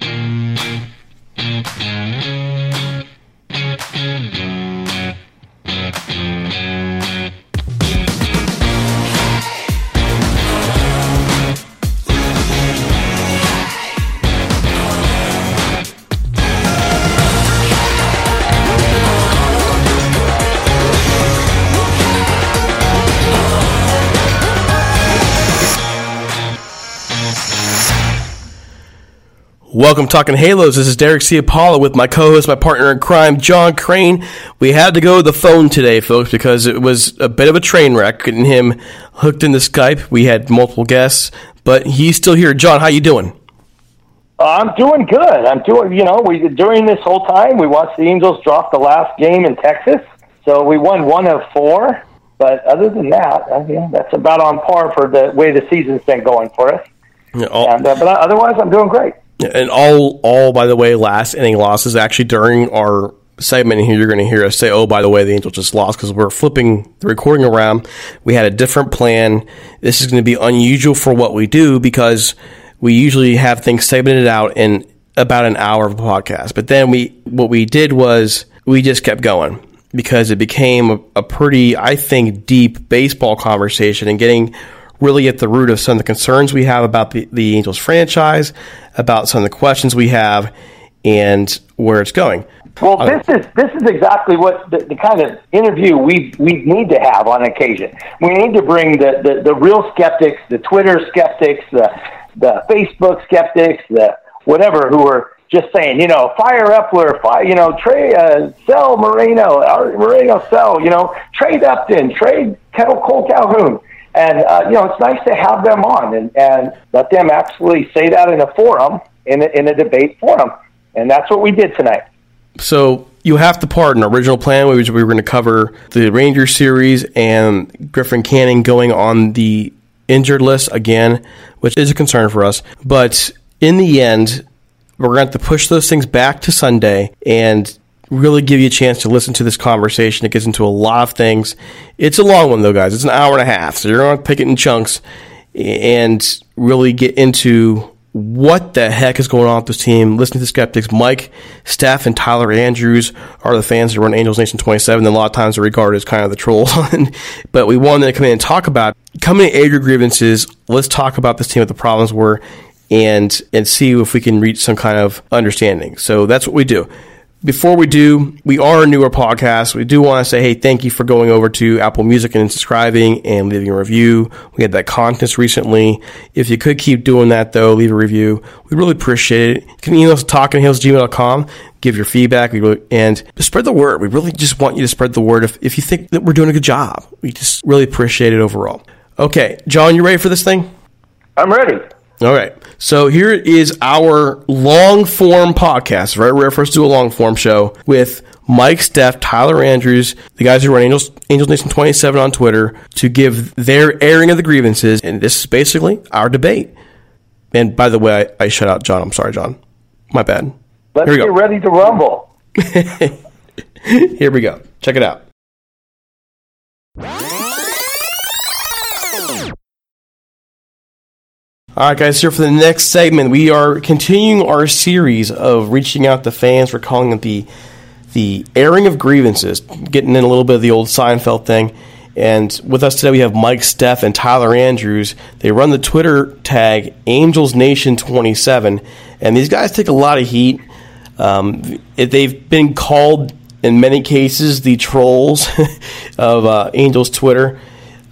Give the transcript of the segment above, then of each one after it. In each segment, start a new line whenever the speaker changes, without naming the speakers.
Thank you. Welcome Talking Halos. This is Derek C. Apollo with my co-host, my partner in crime, John Crane. We had to go to the phone today, folks, because it was a bit of a train wreck getting him hooked into Skype. We had multiple guests, but he's still here. John, how you doing?
I'm doing good. I'm doing, you know, we during this whole time we watched the Angels drop the last game in Texas, so we won one of four. But other than that, I mean, that's about on par for the way the season's been going for us.
Yeah, all,
And uh, but otherwise, I'm doing great.
And all, all by the way, last inning losses. Actually, during our segment here, you're going to hear us say, "Oh, by the way, the Angels just lost," because we're flipping the recording around. We had a different plan. This is going to be unusual for what we do because we usually have things segmented out in about an hour of a podcast. But then we, what we did was we just kept going because it became a, a pretty, I think, deep baseball conversation and getting really at the root of some of the concerns we have about the, the Angels franchise, about some of the questions we have, and where it's going.
Well, this is this is exactly what the, the kind of interview we we need to have on occasion. We need to bring the, the, the real skeptics, the Twitter skeptics, the the Facebook skeptics, the whatever who are just saying, you know, fire Eppler, fire, you know, trade, uh, sell Moreno, Moreno sell, you know, trade Upton, trade Kettle Cole Calhoun. And, uh, you know, it's nice to have them on and, and let them actually say that in a forum, in a, in a debate forum. And that's what we did tonight.
So you have to pardon. Original plan was we were going to cover the Ranger series and Griffin Canning going on the injured list again, which is a concern for us. But in the end, we're going to have to push those things back to Sunday and really give you a chance to listen to this conversation. It gets into a lot of things. It's a long one, though, guys. It's an hour and a half, so you're going to pick it in chunks and really get into what the heck is going on with this team. Listen to the skeptics. Mike, Steph, and Tyler Andrews are the fans that run Angels Nation 27. And a lot of times they're regarded as kind of the trolls. but we wanted to come in and talk about coming to air your grievances. Let's talk about this team, what the problems were, and and see if we can reach some kind of understanding. So that's what we do. Before we do, we are a newer podcast. We do want to say, hey, thank you for going over to Apple Music and subscribing and leaving a review. We had that contest recently. If you could keep doing that, though, leave a review. We really appreciate it. You can email us at talkinghillsgmail.com, give your feedback, really, and spread the word. We really just want you to spread the word if, if you think that we're doing a good job. We just really appreciate it overall. Okay, John, you ready for this thing?
I'm ready.
All right. So here is our long form podcast. Very rare for us to do a long form show with Mike, Steph, Tyler Andrews, the guys who run Angels, Angels Nation 27 on Twitter to give their airing of the grievances. And this is basically our debate. And by the way, I, I shut out John. I'm sorry, John. My bad.
Let's get ready to rumble.
Here we go. Check it out. All right, guys, here for the next segment. We are continuing our series of reaching out to fans. We're calling it the the airing of grievances, getting in a little bit of the old Seinfeld thing. And with us today, we have Mike Steff and Tyler Andrews. They run the Twitter tag Angels Nation 27, and these guys take a lot of heat. Um, they've been called, in many cases, the trolls of uh, Angels Twitter.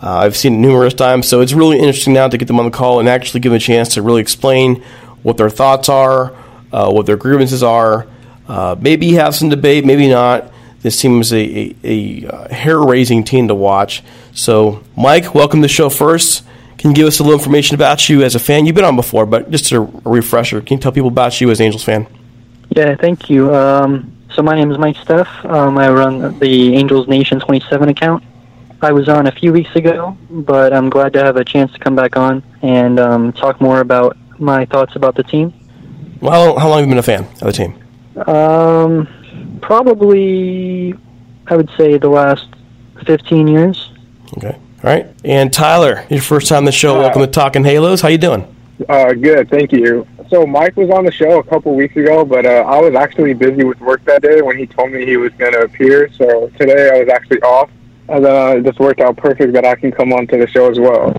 Uh, I've seen it numerous times, so it's really interesting now to get them on the call and actually give them a chance to really explain what their thoughts are, uh, what their grievances are. Uh, maybe have some debate, maybe not. This seems a, a, a uh, hair raising team to watch. So, Mike, welcome to the show first. Can you give us a little information about you as a fan? You've been on before, but just a, refresher. Can you tell people about you as an Angels fan?
Yeah, thank you. Um, so, my name is Mike Steff. Um, I run the Angels Nation 27 account. I was on a few weeks ago, but I'm glad to have a chance to come back on and um, talk more about my thoughts about the team.
Well, how long have you been a fan of the team?
Um, probably, I would say the last 15 years.
Okay. All right. And Tyler, your first time on the show. Welcome to Talking Halos. How you doing?
Uh, good, thank you. So Mike was on the show a couple weeks ago, but uh, I was actually busy with work that day when he told me he was going to appear. So today I was actually off, and uh, it just worked out perfect that I can come on to the show as well.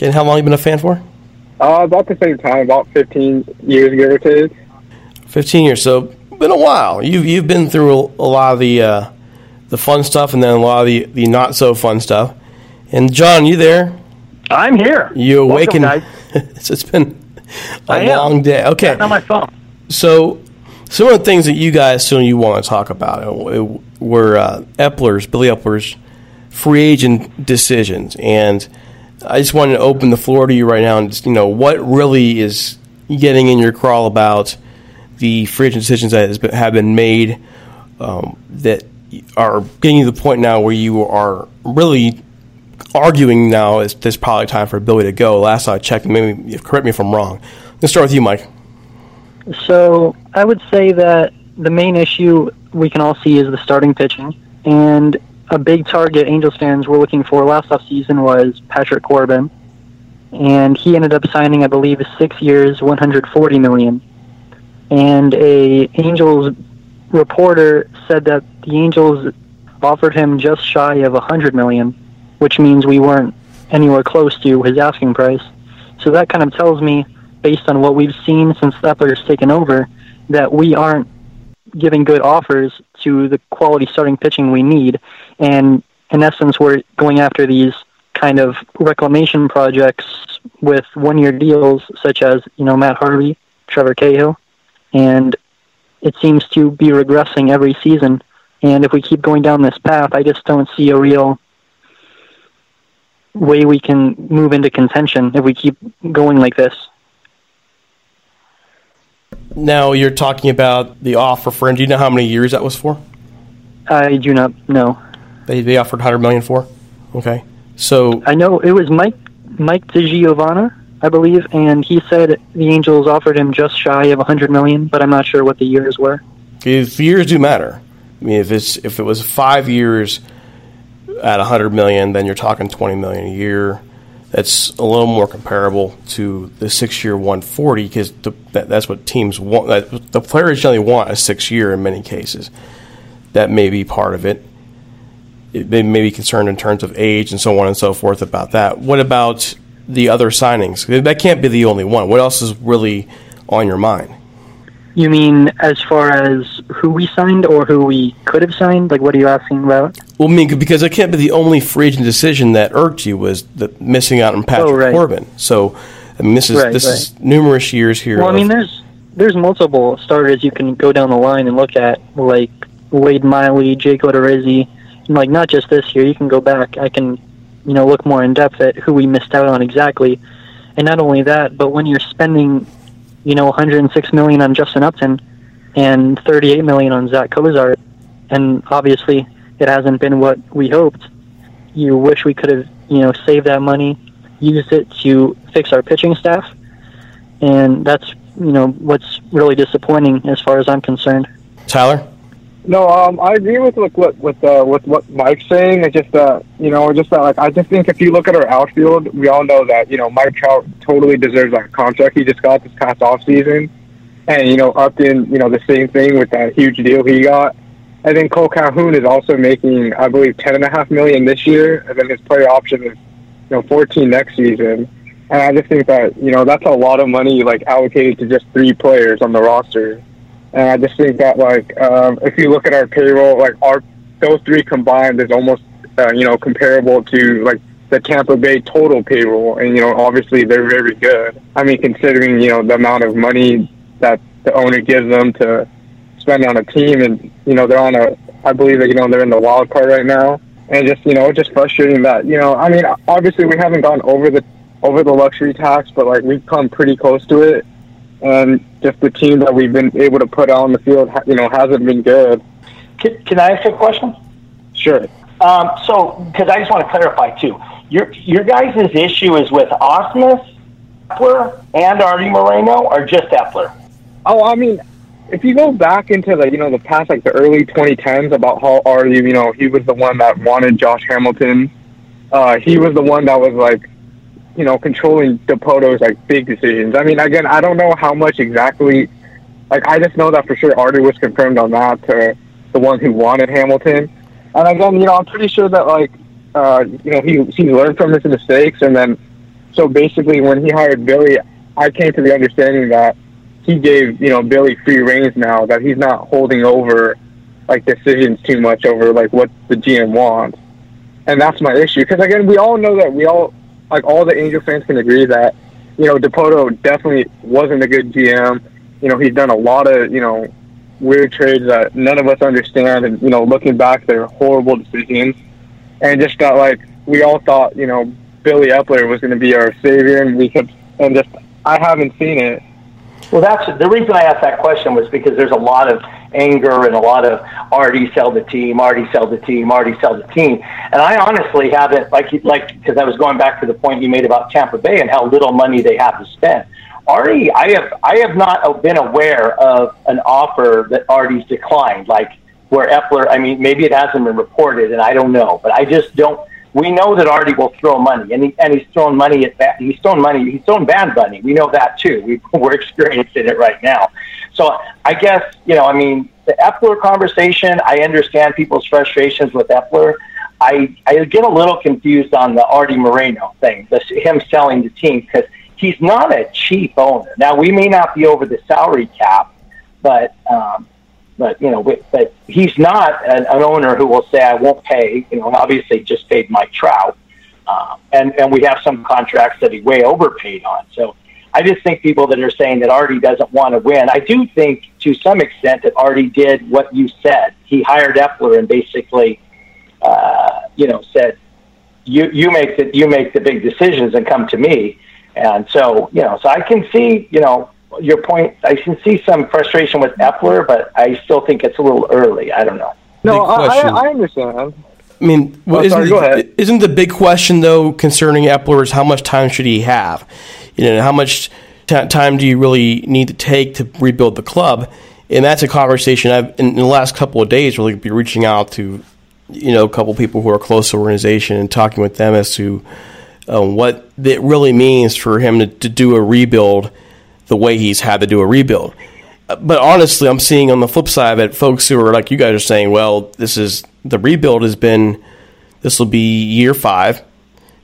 And how long you been a fan for?
Uh, about the same time, about 15 years, give or take.
15 years. So been a while. You've you've been through a, a lot of the uh, the fun stuff, and then a lot of the, the not so fun stuff. And John, you there?
I'm here.
You awaken? it's been a
I
long
am.
day. Okay.
on my phone.
So some of the things that you guys soon you want to talk about uh, were uh, Eppler's Billy Eppler's free agent decisions, and I just wanted to open the floor to you right now, and just, you know what really is getting in your crawl about the free agent decisions that have been made um, that are getting you to the point now where you are really arguing now is this probably time for Billy to go. Last I checked, maybe correct me if I'm wrong. Let's start with you, Mike.
So I would say that the main issue we can all see is the starting pitching, and a big target Angels fans were looking for last offseason was Patrick Corbin, and he ended up signing, I believe, six years, 140 million. And a Angels reporter said that the Angels offered him just shy of 100 million, which means we weren't anywhere close to his asking price. So that kind of tells me, based on what we've seen since Eppler's taken over, that we aren't giving good offers to the quality starting pitching we need. And in essence, we're going after these kind of reclamation projects with one-year deals, such as you know Matt Harvey, Trevor Cahill, and it seems to be regressing every season. And if we keep going down this path, I just don't see a real way we can move into contention if we keep going like this.
Now you're talking about the offer for, and do you know how many years that was for?
I do not know.
They, they offered 100 million for. Okay, so
I know it was Mike Mike DiGiovanna, I believe, and he said the Angels offered him just shy of 100 million, but I'm not sure what the years were.
If years do matter. I mean, if it's if it was five years at 100 million, then you're talking 20 million a year. That's a little more comparable to the six-year 140 because that, that's what teams want. That, the players generally want a six-year in many cases. That may be part of it. They may be concerned in terms of age and so on and so forth about that. What about the other signings? That can't be the only one. What else is really on your mind?
You mean as far as who we signed or who we could have signed? Like, what are you asking about?
Well, I mean, because it can't be the only free agent decision that irked you was the missing out on Patrick
Oh, right.
Corbin. So, I mean, this is
Right,
this
right.
is numerous years here.
Well, I mean, there's there's multiple starters you can go down the line and look at, like Wade Miley, Jake Odorizzi, like not just this year. You can go back. I can, you know, look more in depth at who we missed out on exactly, and not only that, but when you're spending, you know, 106 million on Justin Upton and 38 million on Zack Cozart, and obviously it hasn't been what we hoped. You wish we could have, you know, saved that money, used it to fix our pitching staff, and that's you know what's really disappointing as far as I'm concerned.
Tyler.
No, um, I agree with like, what with uh, with what Mike's saying. It's just uh, you know, just that like I just think if you look at our outfield, we all know that you know Mike Trout totally deserves that contract he just got this past off season, and you know Upton, you know the same thing with that huge deal he got, And then Cole Calhoun is also making, I believe, ten and a half million this year, and then his player option is, you know, fourteen next season. And I just think that you know that's a lot of money like allocated to just three players on the roster. And I just think that like um, if you look at our payroll, like our those three combined is almost uh, you know comparable to like the Tampa Bay total payroll, and you know obviously they're very good. I mean, considering you know the amount of money that the owner gives them to spend on a team, and you know they're on a, I believe that you know they're in the wild card right now, and just you know just frustrating that you know I mean obviously we haven't gone over the over the luxury tax, but like we've come pretty close to it, and just the team that we've been able to put out on the field, you know, hasn't been good.
Can, can I ask you a question?
Sure.
Um, so, because I just want to clarify too, your your guys' issue is with Ausmus, Eppler, and Arte Moreno, or just Eppler?
Oh, I mean, if you go back into the you know the past like the early 2010s about how Arte, you know, he was the one that wanted Josh Hamilton. Uh, he was the one that was like, you know, controlling Dipoto's like big decisions. I mean, again, I don't know how much exactly. Like, I just know that for sure Arte was confirmed on that to the one who wanted Hamilton. And again, you know, I'm pretty sure that like, uh, you know, he he learned from his mistakes, and then so basically when he hired Billy, I came to the understanding that he gave you know Billy free reins now that he's not holding over like decisions too much over like what the GM wants, and that's my issue. Because again, we all know that we all like all the Angel fans can agree that you know Dipoto definitely wasn't a good GM. You know he's done a lot of you know weird trades that none of us understand, and you know looking back, they're horrible decisions, and just that like we all thought you know Billy Eppler was going to be our savior, and we kept and just I haven't seen it.
Well, that's the reason I asked that question was because there's a lot of anger and a lot of already sell the team, already sell the team, already sell the team, and I honestly haven't like like because I was going back to the point you made about Tampa Bay and how little money they have to spend. Arte, I have I have not been aware of an offer that Arte's declined, like where Eppler. I mean, maybe it hasn't been reported, and I don't know, but I just don't we know that Arte will throw money, and he, and he's throwing money at that. He's throwing money. He's throwing bad money. We know that too. We, we're experiencing it right now. So I guess you know. I mean, the Eppler conversation. I understand people's frustrations with Eppler. I I get a little confused on the Arte Moreno thing. The, him selling the team because he's not a cheap owner. Now we may not be over the salary cap, but um, but you know, but he's not an, an owner who will say, "I won't pay." You know, obviously, just paid Mike Trout, um, and and we have some contracts that he way overpaid on. So I just think people that are saying that Arte doesn't want to win. I do think to some extent that Arte did what you said. He hired Eppler and basically, uh, you know, said, "You you make the you make the big decisions and come to me." And so you know, so I can see you know your point. I can see some frustration with Eppler, but I still think it's a little early. I don't know.
No, I, I, understand.
I mean,
oh,
isn't,
sorry, go ahead.
isn't the big question though concerning Eppler is how much time should he have? You know, how much t- time do you really need to take to rebuild the club? And that's a conversation I've in, the last couple of days really be reaching out to, you know, a couple people who are close to the organization and talking with them as to um, what it really means for him to, to do a rebuild the way he's had to do a rebuild. But honestly, I'm seeing on the flip side of it, folks who are like you guys are saying, well, this is the rebuild has been, this will be year five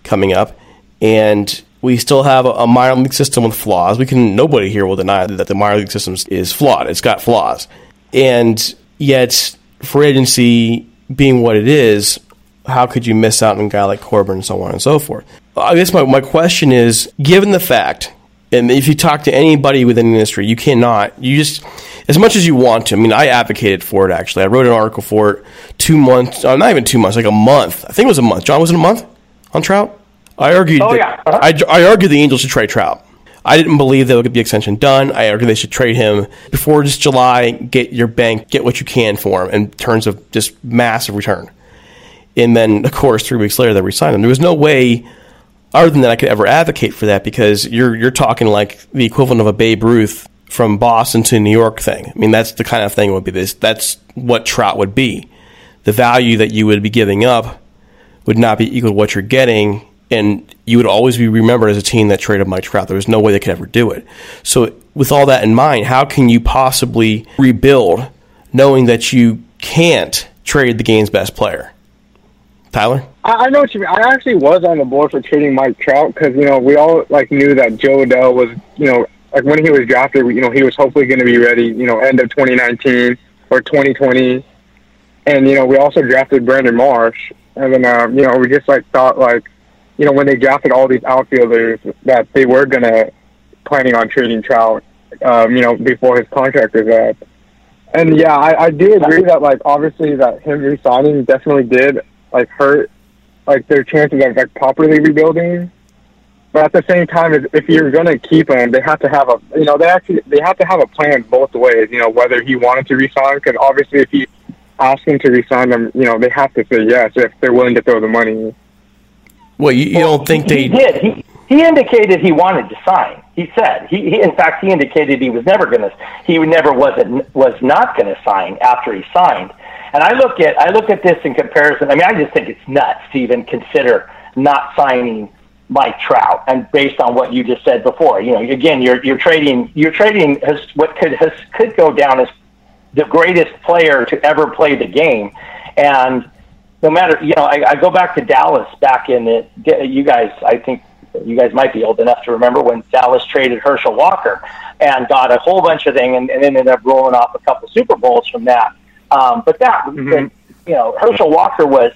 coming up, and we still have a, minor league system with flaws. We can nobody here will deny that the minor league system is flawed. It's got flaws, and yet free agency being what it is, how could you miss out on a guy like Corbin and so on and so forth? I guess my, my question is, given the fact and if you talk to anybody within the industry, you cannot. You just as much as you want to. I mean, I advocated for it actually. I wrote an article for it two months, uh, not even two months, like a month. I think it was a month. John, was it a month on Trout? I argued.
Oh
that,
yeah. Uh-huh.
I, I argued the Angels should trade Trout. I didn't believe there would be extension done. I argued they should trade him before this July. Get your bank, get what you can for him in terms of just massive return. And then, of course, three weeks later, they resigned him. There was no way other than that, I could ever advocate for that because you're you're talking like the equivalent of a Babe Ruth from Boston to New York thing. I mean, that's the kind of thing it would be this. That's what Trout would be. The value that you would be giving up would not be equal to what you're getting, and you would always be remembered as a team that traded Mike Trout. There was no way they could ever do it. So, with all that in mind, how can you possibly rebuild knowing that you can't trade the game's best player. Tyler?
I, know what you mean. I actually was on the board for trading Mike Trout because you know we all like knew that Jo Adell was you know like when he was drafted, you know he was hopefully going to be ready. You know, end of 2019 or 2020, and you know we also drafted Brandon Marsh, and then uh, you know we just like thought like you know when they drafted all these outfielders that they were gonna planning on trading Trout, um, you know before his contract was up. And yeah, I, I do agree that like obviously that him resigning definitely did like hurt like their chances of like properly rebuilding. But at the same time, if- if you're gonna keep him, they have to have a you know they actually they have to have a plan both ways. You know whether he wanted to resign because obviously if he asked him to resign them, you know they have to say yes if they're willing to throw the money.
Well, you, you don't think
he
they.
did. He he indicated he wanted to sign. He said he, he in fact he indicated he was never going to he never wasn't was not going to sign after he signed. And I look at I look at this in comparison. I mean, I just think it's nuts to even consider not signing Mike Trout. And based on what you just said before, you know, again, you're you're trading you're trading has what could has could go down as the greatest player to ever play the game, and no matter you know, I, I go back to Dallas back in the you guys. I think you guys might be old enough to remember when Dallas traded Herschel Walker and got a whole bunch of things and, and ended up rolling off a couple Super Bowls from that. Um, but that,
Mhm.
you know, Herschel Walker was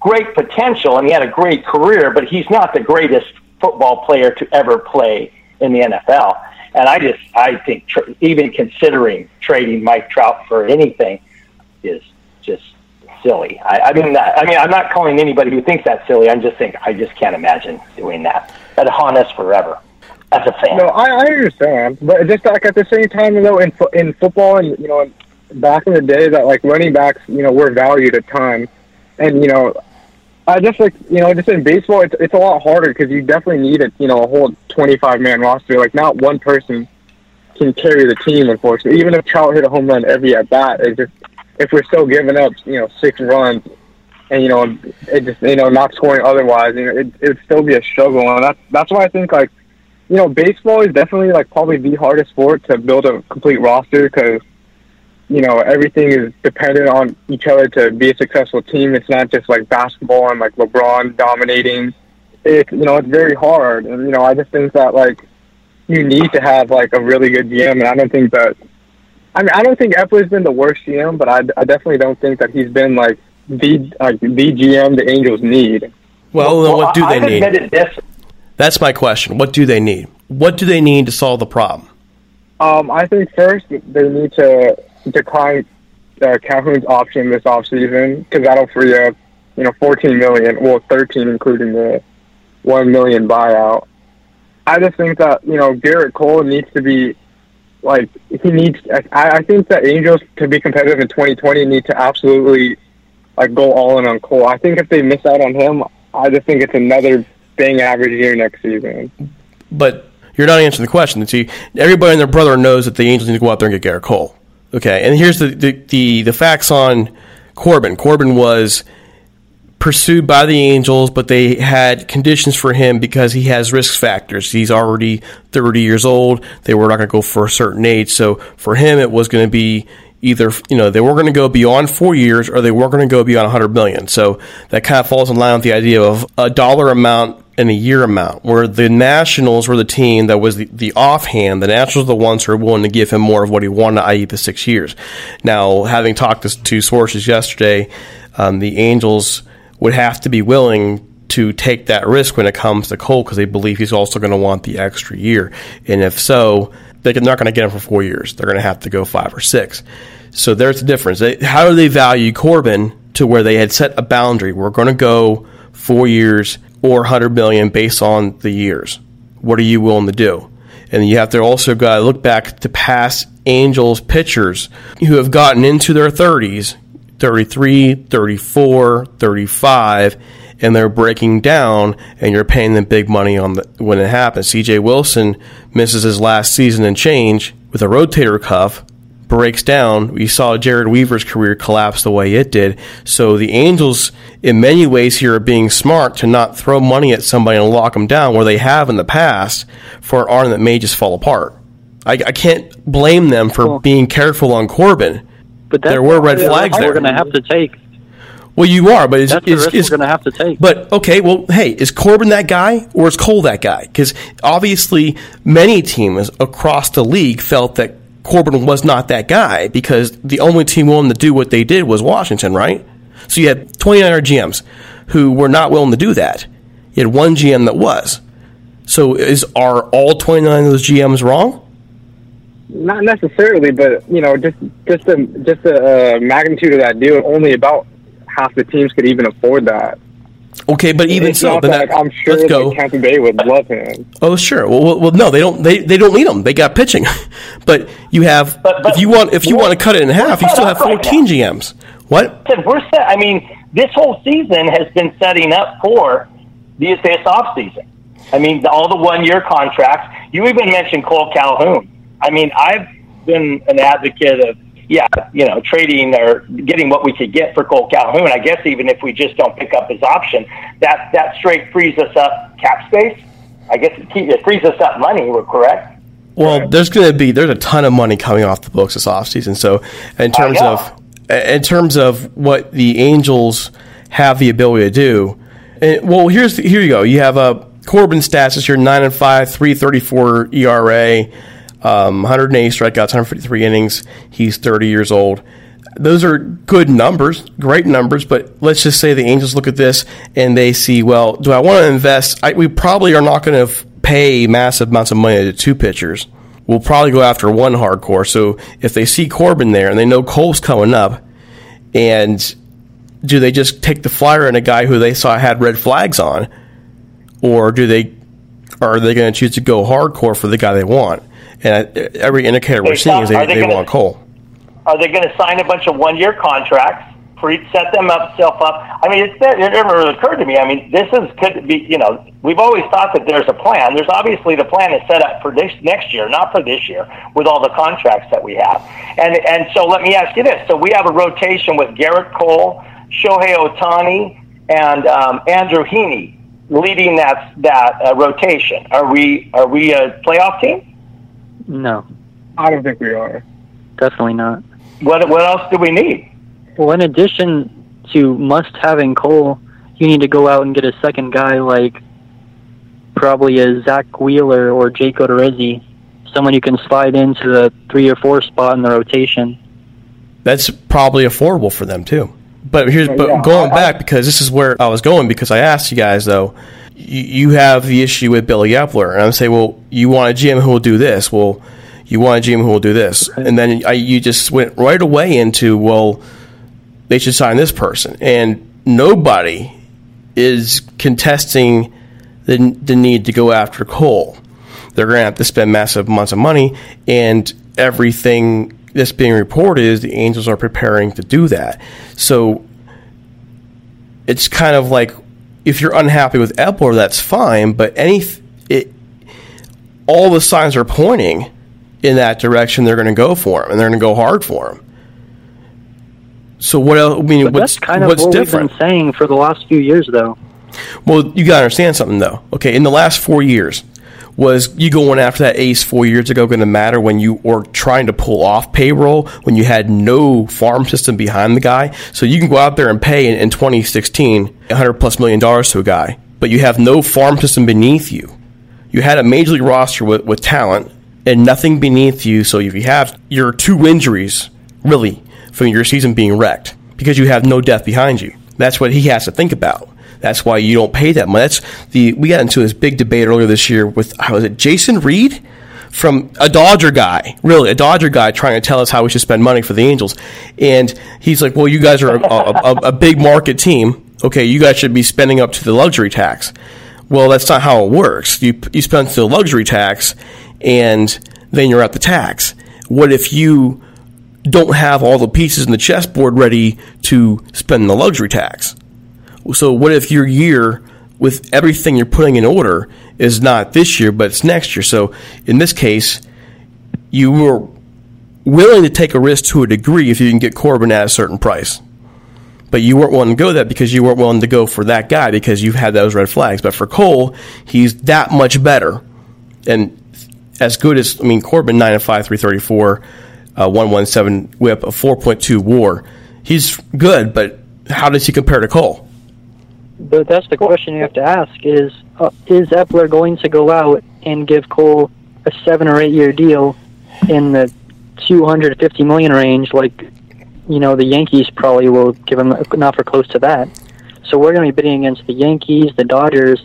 great potential and he had a great career, but he's not the greatest football player to ever play in the NFL. And I just, I think tr- even considering trading Mike Trout for anything is just silly. I, I mean, that, I mean, I'm not calling anybody who thinks that silly. I'm just saying I just can't imagine doing that. That'd haunt us forever as a fan.
No, I, I understand, but just like at the same time, though, in fo- in football and you know, in, back in the day, that like running backs, you know, were valued a ton, and you know, I just like you know, just in baseball, it's it's a lot harder because you definitely need a you know a whole twenty five man roster. Like not one person can carry the team, unfortunately. Even if Trout hit a home run every at bat, it just if we're still giving up, you know, six runs. And you know, it just you know not scoring otherwise, you know, it it'd still be a struggle, and that's that's why I think like you know, baseball is definitely like probably the hardest sport to build a complete roster because you know everything is dependent on each other to be a successful team. It's not just like basketball and like LeBron dominating. It you know it's very hard, and you know I just think that like you need to have like a really good GM, and I don't think that. I mean, I don't think Eppler's been the worst GM, but I, I definitely don't think that he's been like the like the GM the Angels need.
Well, then what do
I-
they
I've
need? That's my question. What do they need? What do they need to solve the problem?
Um, I think first they need to decline uh, Calhoun's option this offseason because that'll free up, you know, 14 million, well, 13 including the 1 million buyout. I just think that, you know, Gerrit Cole needs to be, like, he needs, I, I think that Angels, to be competitive in 2020, need to absolutely, like, go all in on Cole. I think if they miss out on him, I just think it's another bang average year next season.
But you're not answering the question. See, everybody and their brother knows that the Angels need to go out there and get Gerrit Cole. Okay, and here's the the, the, the facts on Corbin. Corbin was pursued by the Angels, but they had conditions for him because he has risk factors. He's already 30 years old. They were not going to go for a certain age. So for him, it was going to be either, you know, they weren't going to go beyond four years or they weren't going to go beyond 100 million. So that kind of falls in line with the idea of a dollar amount and a year amount, where the Nationals were the team that was the, the offhand. The Nationals were the ones who were willing to give him more of what he wanted, i.e., the six years. Now, having talked to, to sources yesterday, um, the Angels would have to be willing to take that risk when it comes to Cole because they believe he's also going to want the extra year. And if so, they're not going to get him for four years. They're going to have to go five or six. So there's the difference. They, how do they value Corbin to where they had set a boundary? We're going to go four years or 100 million based on the years. What are you willing to do? And you have to also got to look back to past Angels pitchers who have gotten into their 30s, 33, 34, 35, and they're breaking down, and you're paying them big money on the, when it happens. CJ Wilson misses his last season and change with a rotator cuff, breaks down. We saw Jered Weaver's career collapse the way it did. So the Angels, in many ways, here are being smart to not throw money at somebody and lock them down where they have in the past for an arm that may just fall apart. I, I can't blame them for being careful on Corbin,
But
There were red flags there.
We're going to have to take.
Well, you are, but is,
That's the
is,
risk
is
we're going to have to take.
But okay, well, hey, is Corbin that guy or is Cole that guy? Because obviously, many teams across the league felt that Corbin was not that guy because the only team willing to do what they did was Washington, right? So you had 29 other GMs who were not willing to do that. You had one GM that was. So is are all 29 of those GMs wrong?
Not necessarily, but you know, just just the just the uh, magnitude of that deal. Only about half the teams could even afford that.
Okay, but even
It's
so,
not
then
that
that,
I'm sure
let's go.
Tampa Bay would love him.
Oh, sure. Well, well, well, no, they don't. They, they don't need them. They got pitching, but you have.
But- but
if you want, if you want to cut it in half, you still have
up right
fourteen. GMs. What?
We're set. I mean, this whole season has been setting up for the this off season. I mean, the, all the one year contracts. You even mentioned Cole Calhoun. I mean, I've been an advocate of yeah, you know, trading or getting what we could get for Cole Calhoun. I guess even if we just don't pick up his option, that that straight frees us up cap space. I guess it, keep, it frees us up money. We're correct.
Well, there's going to be there's a ton of money coming off the books this offseason. So, in terms of in terms of what the Angels have the ability to do, and, well, here's the, here you go. You have uh, a Corbin stats this year: nine and five, three thirty four ERA, um, 108 strikeouts, 153 innings. He's 30 years old. Those are good numbers, great numbers. But let's just say the Angels look at this and they see, well, do I want to invest? I, we probably are not going to pay massive amounts of money to two pitchers. We'll probably go after one hardcore. So if they see Corbin there and they know Cole's coming up, and do they just take the flyer on a guy who they saw had red flags on, or do they are they going to choose to go hardcore for the guy they want? And every indicator we're seeing is they,
they
they
gonna-
want Cole.
Are they going to sign a bunch of one-year contracts, pre- set them up, self up? I mean, it's, it never really occurred to me. I mean, this is could be. You know, we've always thought that there's a plan. There's obviously the plan is set up for this next year, not for this year, with all the contracts that we have. And and so let me ask you this: so we have a rotation with Gerrit Cole, Shohei Ohtani, and um, Andrew Heaney leading that that uh, rotation. Are we are we a playoff team?
No,
I don't think we are.
definitely not.
What what else do we need?
Well, in addition to must having Cole, you need to go out and get a second guy like probably a Zack Wheeler or Jake Odorizzi, someone you can slide into the three or four spot in the rotation.
That's probably affordable for them too. But here's but
yeah,
going
I-
back because this is where I was going because I asked you guys though. You, you have the issue with Billy Eppler, and I'm saying, well, you want a GM who will do this. Well, you want a GM who will do this, and then I, you just went right away into well, they should sign this person, and nobody is contesting the the need to go after Cole. They're going to have to spend massive amounts of money, and everything that's being reported is the Angels are preparing to do that. So it's kind of like if you're unhappy with Eppler, that's fine, but any it, all the signs are pointing in that direction. They're going to go for him, and they're going to go hard for him. So what else? I mean,
But
what's
that's kind of
what's
what
different?
we've been saying for the last few years, though.
Well, you got to understand something though. Okay, in the last four years, was you going after that ace four years ago going to matter when you were trying to pull off payroll when you had no farm system behind the guy? So you can go out there and pay in, in 2016 100 plus million dollars to a guy, but you have no farm system beneath you. You had a major league roster with, with talent and nothing beneath you. So if you have your two injuries, really, from your season being wrecked because you have no depth behind you. That's what he has to think about. That's why you don't pay that much. That's the we got into this big debate earlier this year with how was it Jason Reed from a Dodger guy, really a Dodger guy, trying to tell us how we should spend money for the Angels, and he's like, "Well, you guys are a, a, a big market team. Okay, you guys should be spending up to the luxury tax." Well, that's not how it works. You you spend the luxury tax, and then you're at the tax. What if you don't have all the pieces in the chessboard ready to spend the luxury tax? So what if your year with everything you're putting in order is not this year, but it's next year? So in this case, you were willing to take a risk to a degree if you can get Corbin at a certain price. But you weren't willing to go that because you weren't willing to go for that guy because you've had those red flags. But for Cole, he's that much better and as good as I mean Corbin nine and five, three thirty four. a uh, 117 whip, a 4.2 war. He's good, but how does he compare to Cole?
But that's the question you have to ask: is uh, is Eppler going to go out and give Cole a seven or eight year deal in the 250 million range, like you know the Yankees probably will give him an offer close to that. So we're going to be bidding against the Yankees, the Dodgers,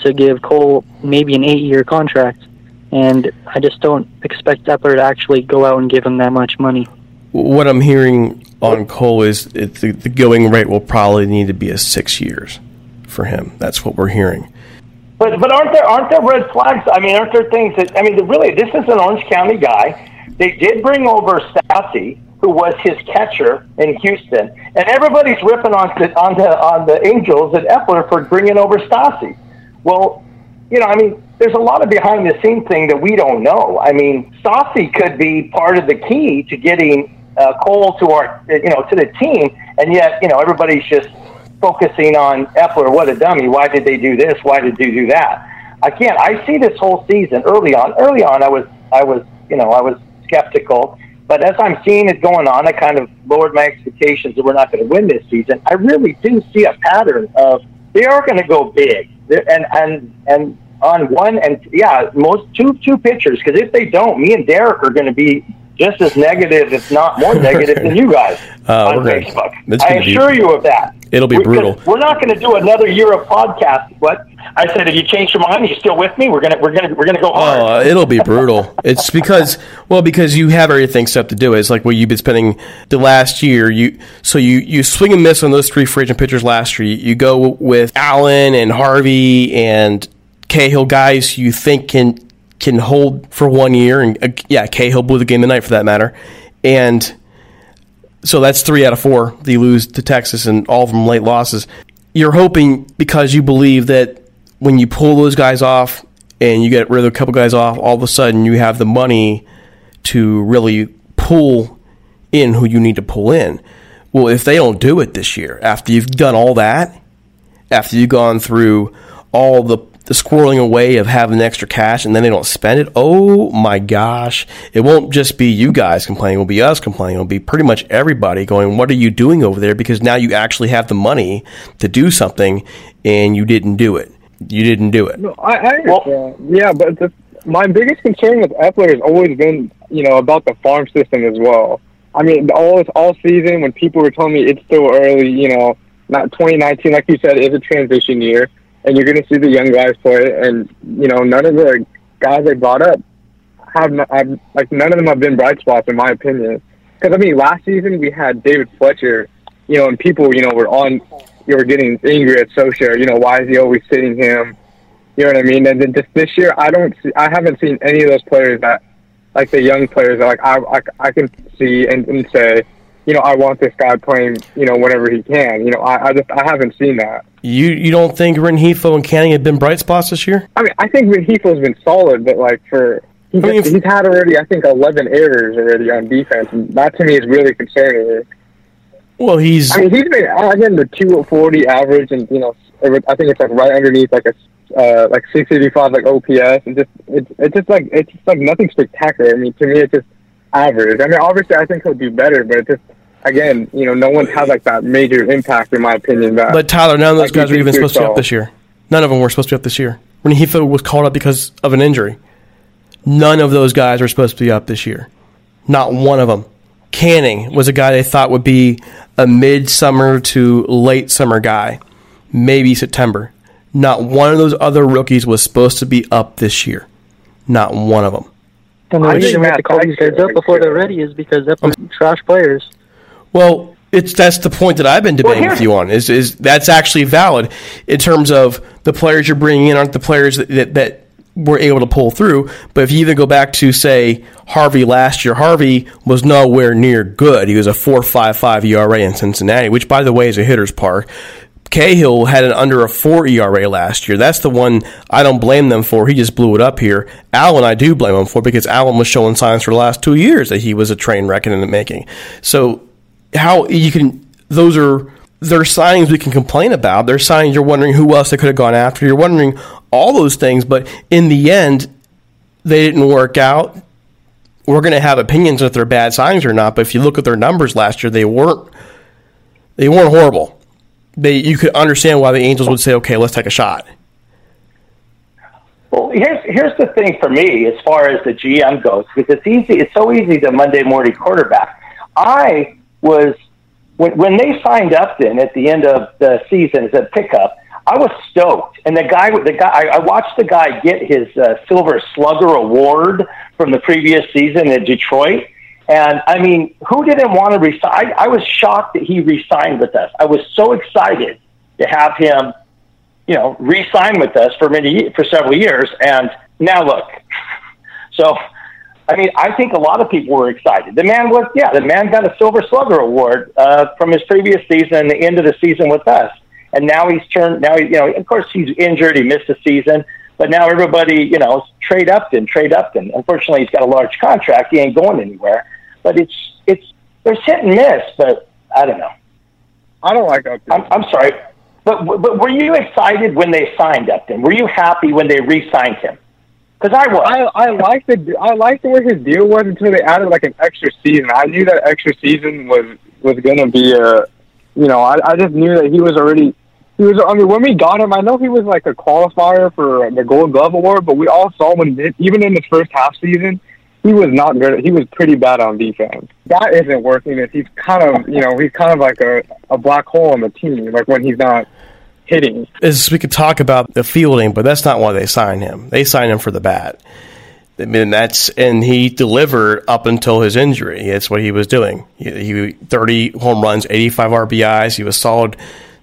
to give Cole maybe an eight year contract, and I just don't expect Eppler to actually go out and give him that much money.
What I'm hearing on Cole is it, the, the going rate will probably need to be a six years for him. That's what we're hearing.
But but aren't there aren't there red flags? I mean, aren't there things that I mean, really, this is an Orange County guy. They did bring over Stassi, who was his catcher in Houston, and everybody's ripping on the on the on the Angels and Eppler for bringing over Stassi. Well, you know, I mean, there's a lot of behind the scenes thing that we don't know. I mean, Stassi could be part of the key to getting uh, Cole to our you know to the team, and yet you know everybody's just focusing on Eppler. What a dummy! Why did they do this? Why did they do that? Again, I see this whole season early on. Early on, I was I was you know I was skeptical, but as I'm seeing it going on, I kind of lowered my expectations that we're not going to win this season. I really do see a pattern of they are going to go big, and and and on one and yeah, most two two pitchers. Because if they don't, me and Derek are going to be just as negative, if not more negative, than you guys
Uh,
on
gonna-
Facebook. I
gonna be-
assure you of that.
It'll be
We're-
brutal.
We're not going to do another year of podcast. What I said, if you change your mind, are you still with me? We're gonna we're gonna we're gonna go hard.
Oh, uh, it'll be brutal. It's because well, because you have everything set to do. it. It's like what you've been spending the last year. You so you you swing and miss on those three free agent pitchers last year. You, you go with Allen and Harvey and Cahill, guys you think can can hold for one year, and uh, yeah, Cahill blew the game tonight for that matter, and so that's three out of four. They lose to Texas, and all of them late losses. You're hoping because you believe that when you pull those guys off and you get rid of a couple guys off, all of a sudden you have the money to really pull in who you need to pull in. Well, if they don't do it this year, after you've done all that, after you've gone through all the the squirreling away of having extra cash and then they don't spend it, oh my gosh. It won't just be you guys complaining, it will be us complaining. It'll be pretty much everybody going, What are you doing over there? Because now you actually have the money to do something and you didn't do it. You didn't do it.
No, I, I understand. yeah, but the, my biggest concern with Eppler has always been, you know, about the farm system as well. I mean, all all season when people were telling me it's still early, you know, not 2019, like you said, is a transition year, and you're going to see the young guys play, and you know, none of the guys they brought up have, have like none of them have been bright spots in my opinion. Because I mean, last season we had David Fletcher, you know, and people, you know, were on, you were getting angry at Scioscia. You know, why is he always sitting him? You know what I mean? And then just this year, I don't, see, I haven't seen any of those players that, like the young players, that like I, I, I can see and, and say, you know, I want this guy playing, you know, whenever he can. You know, I, I just, I haven't seen that.
You you don't think Rengifo and Canning have been bright spots this year?
I mean, I think Rengifo's been solid, but like for he's,
I mean,
he's had already, I think, eleven errors already on defense, and that to me is really concerning.
Well, he's
I mean, he's been again the two forty average, and you know, I think it's like right underneath like a uh, like six eighty five like OPS, and just it's it's just like it's just like nothing spectacular. I mean, to me, it's just average. I mean, obviously, I think he'll do better, but it's just again, you know, no one's had like that major impact in my opinion. That
But Tyler, none of those
Like,
guys were even
think
supposed to be up this year. None of them were supposed to be up this year. Rengifo was called up because of an injury. None of those guys were supposed to be up this year. Not one of them. Canning was a guy they thought would be a midsummer to late summer guy, maybe September. Not one of those other rookies was supposed to be up this year. Not one of them.
And the
I
reason we have to call these guys up before they're ready is because they're trash players.
Well, it's that's the point that I've been debating
here's-
with you on. Is is that's actually valid in terms of the players you're bringing in aren't the players that, that, that were able to pull through. But if you even go back to say Harvey last year, Harvey was nowhere near good. He was a four five five ERA in Cincinnati, which by the way is a hitter's park. Cahill had an under a four ERA last year. That's the one I don't blame them for. He just blew it up here. Allen, I do blame him for because Allen was showing signs for the last two years that he was a train wreck in the making. So how you can those are they're signings we can complain about. They're signings you're wondering who else they could have gone after. You're wondering all those things, but in the end, they didn't work out. we're going to have opinions if they're bad signs or not. But if you look at their numbers last year, they weren't they weren't horrible. They you could understand why the Angels would say, "Okay, let's take a shot."
Well, here's here's the thing for me as far as the GM goes, because it's easy. It's so easy to Monday morning quarterback. I was when when they signed Upton at the end of the season as a pickup. I was stoked, and the guy, the guy, I, I watched the guy get his uh, Silver Slugger award from the previous season in Detroit. And I mean, who didn't want to resign? I, I was shocked that he resigned with us. I was so excited to have him, you know, re-sign with us for many for several years. And now look, so I mean, I think a lot of people were excited. The man was, yeah, the man got a Silver Slugger award uh, from his previous season and the end of the season with us and now he's turned. Now he, you know, of course he's injured. He missed a season, but now everybody, you know, trade Upton, trade Upton. Unfortunately, he's got a large contract. He ain't going anywhere. But it's it's there's hit and miss. But I don't know.
I don't like Upton.
I'm, I'm sorry, but but were you excited when they signed Upton? Were you happy when they re-signed him? Because I was.
I I liked the I liked way his deal was until they added like an extra season. I knew that extra season was was going to be a, you know, I I just knew that he was already he was. I mean, when we got him, I know he was like a qualifier for uh, the Gold Glove award, but we all saw when even in the first half season, he was not good. He was pretty bad on defense. That isn't working. If he's kind of, you know, he's kind of like a a black hole in the team. Like when he's not hitting.
We could talk about the fielding, but that's not why they signed him. They signed him for the bat. I mean, that's and he delivered up until his injury. That's what he was doing. He, he 30 home runs, 85 RBIs. He was solid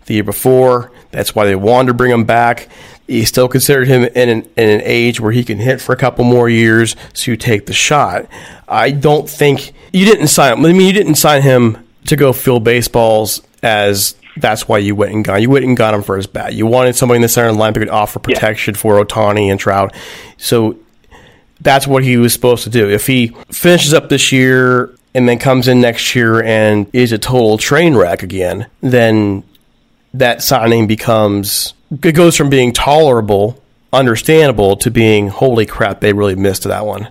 the year before. That's why they wanted to bring him back. He still considered him in an, in an age where he can hit for a couple more years, so you take the shot. I don't think you didn't sign him. I mean, you didn't sign him to go field baseballs as that's why you went and got you went and got him for his bat. You wanted somebody in the center of the line who could offer protection yeah. for Ohtani and Trout. So that's what he was supposed to do. If he finishes up this year and then comes in next year and is a total train wreck again, then that signing becomes it goes from being tolerable, understandable to being holy crap, they really missed that one.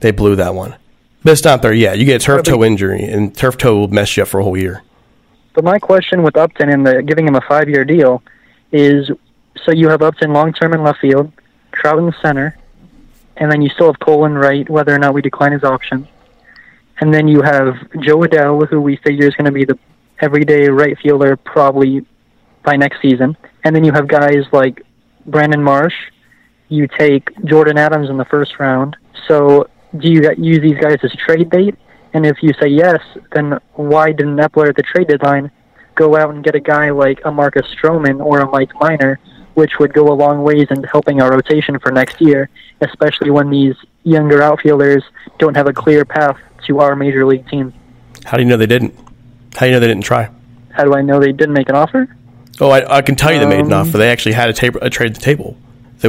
They blew that one. But it's not there yet. You get a turf toe injury, and turf toe will mess you up for a whole year.
But my question with Upton and the giving him a five year deal is so you have Upton long term in left field, Trout in the center, and then you still have Cole in right, whether or not we decline his option. And then you have Jo Adell, who we figure is going to be the everyday right fielder, probably by next season. And then you have guys like Brandon Marsh. You take Jordan Adams in the first round. So do you use these guys as trade bait? And if you say yes, then why didn't Eppler at the trade deadline go out and get a guy like a Marcus Stroman or a Mike Minor, which would go a long ways in helping our rotation for next year, especially when these younger outfielders don't have a clear path to our major league team.
How do you know they didn't? How do you know they didn't try?
How do I know they didn't make an offer?
Oh, I, I can tell you they made an um, offer. They actually had a, a trade at the table.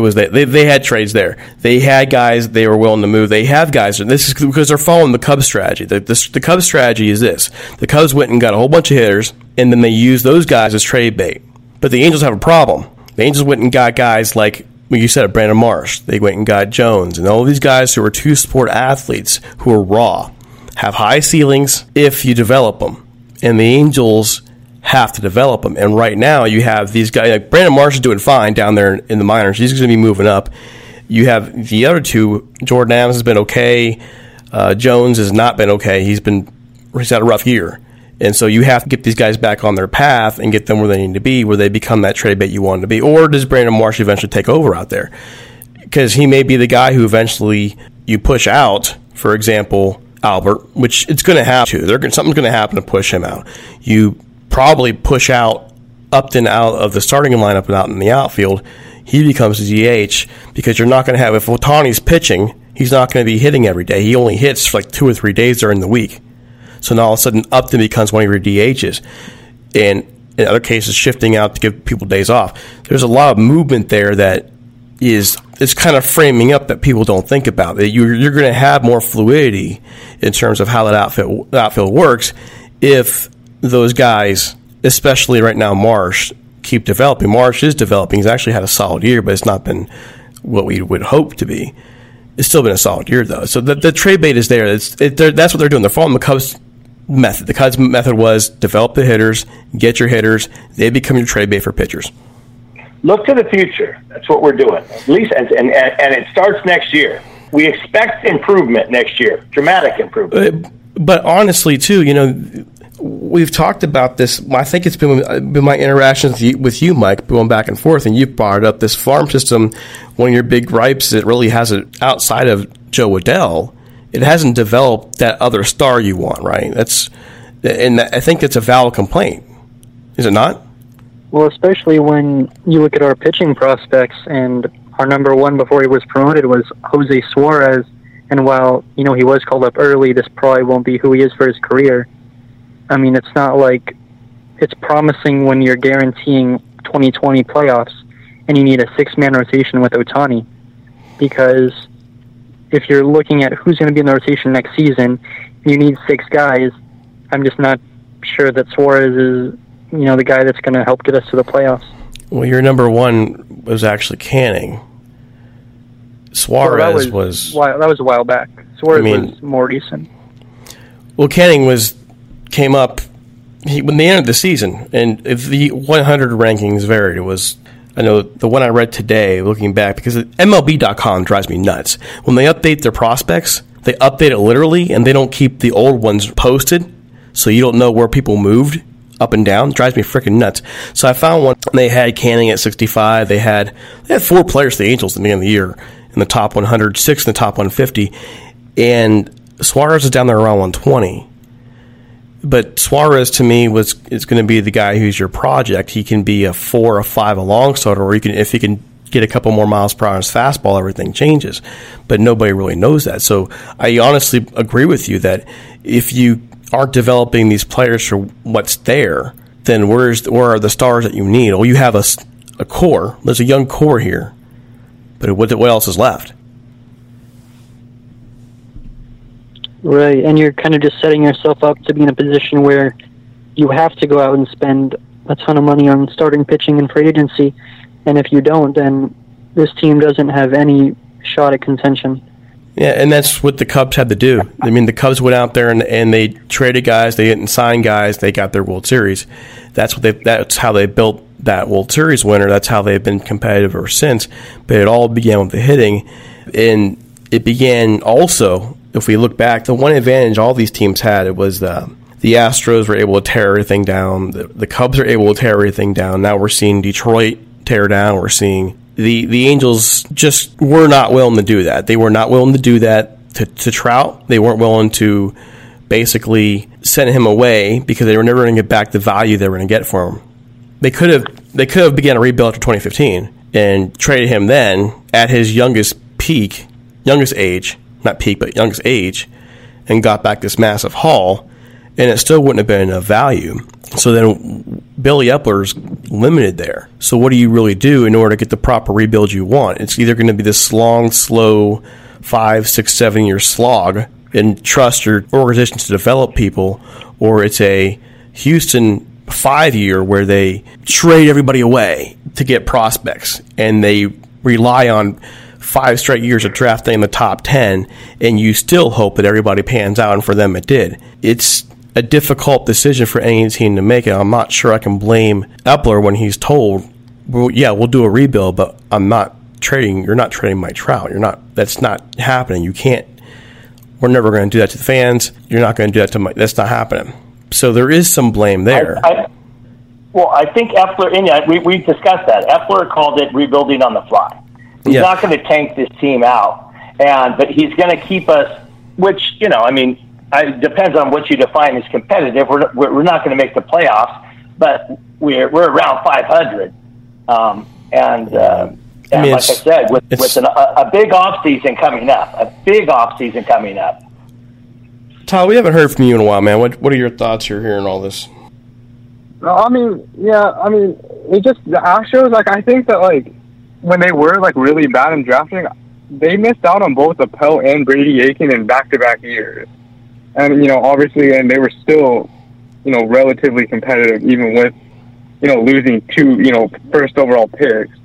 Was they, they had trades there. They had guys they were willing to move. They have guys, and this is because they're following the Cubs strategy. The, the, the Cubs strategy is this: the Cubs went and got a whole bunch of hitters, and then they used those guys as trade bait. But the Angels have a problem. The Angels went and got guys like well, you said, Brandon Marsh. They went and got Jones, and all these guys who are two sport athletes who are raw, have high ceilings if you develop them. And the Angels have to develop them. And right now, you have these guys. Like Brandon Marsh is doing fine down there in the minors. He's going to be moving up. You have the other two. Jordan Adams has been okay. Uh, Jones has not been okay. He's been he's had a rough year. And so you have to get these guys back on their path and get them where they need to be, where they become that trade bait you want to be. Or does Brandon Marsh eventually take over out there? Because he may be the guy who eventually you push out. For example, Albert, which it's going to have to. Something's going to happen to push him out. You probably push out Upton out of the starting lineup and out in the outfield, he becomes a DH because you're not going to have, if Ohtani's pitching, he's not going to be hitting every day. He only hits for like two or three days during the week. So now all of a sudden Upton becomes one of your DHs. And in other cases, shifting out to give people days off. There's a lot of movement there that is is kind of framing up that people don't think about. That you're, you're going to have more fluidity in terms of how that outfit outfield works if those guys, especially right now, Marsh, keep developing. Marsh is developing. He's actually had a solid year, but it's not been what we would hope to be. It's still been a solid year though. So the, the trade bait is there. It's, it, that's what they're doing. They're following the Cubs method. The Cubs method was develop the hitters, get your hitters. They become your trade bait for pitchers.
Look to the future. That's what we're doing. At least, and, and, and it starts next year. We expect improvement next year, dramatic improvement.
Uh, but honestly, too, you know, we've talked about this. I think it's been, been my interactions with you, Mike, going back and forth, and you've brought up this farm system. One of your big gripes it really hasn't outside of Jo Adell. It hasn't developed that other star you want, right? That's, and I think it's a valid complaint. Is it not?
Well, especially when you look at our pitching prospects, and our number one before he was promoted was Jose Suarez. And while you know he was called up early, this probably won't be who he is for his career. I mean, it's not like it's promising when you're guaranteeing 2020 playoffs and you need a six man rotation with Ohtani Because if you're looking at who's going to be in the rotation next season, you need six guys. I'm just not sure that Suarez is, you know, the guy that's going to help get us to the playoffs.
Well, your number one was actually Canning. Suarez well, that was,
was that was a while back. Suarez I mean, was more recent.
Well, Canning was came up he, when they ended the season, and the 100 rankings varied. It was I know the one I read today, looking back, because MLB.com drives me nuts. When they update their prospects, they update it literally, and they don't keep the old ones posted, so you don't know where people moved up and down. It drives me freaking nuts. So I found one. They had Canning at 65. They had they had four players, the Angels, at the beginning of the year in the top 100, six in the top 150, and Suarez is down there around 120 but Suarez to me was is going to be the guy who's your project. He can be a four or five along starter, or he can if he can get a couple more miles per hour on his fastball, everything changes. But nobody really knows that. So I honestly agree with you that if you aren't developing these players for what's there, then where's where are the stars that you need? Well, you have a, a core. There's a young core here, but what what else is left?
Right, and you're kind of just setting yourself up to be in a position where you have to go out and spend a ton of money on starting pitching and free agency, and if you don't, then this team doesn't have any shot at contention.
Yeah, and that's what the Cubs had to do. I mean, the Cubs went out there and, and they traded guys, they didn't sign guys, they got their World Series. That's what they. That's how they built that World Series winner. That's how they've been competitive ever since. But it all began with the hitting, and it began also if we look back, the one advantage all these teams had it was the the Astros were able to tear everything down. The, the Cubs are able to tear everything down. Now we're seeing Detroit tear down. We're seeing the the Angels just were not willing to do that. They were not willing to do that to, to Trout. They weren't willing to basically send him away because they were never going to get back the value they were going to get for him. They could have they could have began a rebuild after 2015 and traded him then at his youngest peak, youngest age, not peak, but youngest age, and got back this massive haul, and it still wouldn't have been enough value. So then Billy Eppler's limited there. So what do you really do in order to get the proper rebuild you want? It's either going to be this long, slow, five, six, seven year slog and trust your organization to develop people, or it's a Houston five year where they trade everybody away to get prospects and they rely on five straight years of drafting in the top 10, and you still hope that everybody pans out, and for them it did. It's a difficult decision for any team to make, and I'm not sure I can blame Eppler when he's told, well, yeah, we'll do a rebuild, but I'm not trading, you're not trading my Trout. You're not, that's not happening. You can't, we're never going to do that to the fans. You're not going to do that to my, that's not happening. So there is some blame there. I, I,
well, I think Eppler, and we, we discussed that. Eppler called it rebuilding on the fly. He's yeah. not going to tank this team out, and but he's going to keep us. Which you know, I mean, it depends on what you define as competitive. We're we're not going to make the playoffs, but we're we're around 500, um, and. Uh, and I mean, like I said, with, with an, a, a big off season coming up, a big off season coming up.
Todd, we haven't heard from you in a while, man. What what are your thoughts? You're hearing all this.
I mean, yeah, I mean, it just the Astros. Like, I think that like when they were like really bad in drafting, they missed out on both Appel and Brady Aiken in back-to-back years. And you know, obviously, and they were still, you know, relatively competitive even with, you know, losing two, you know, first overall picks.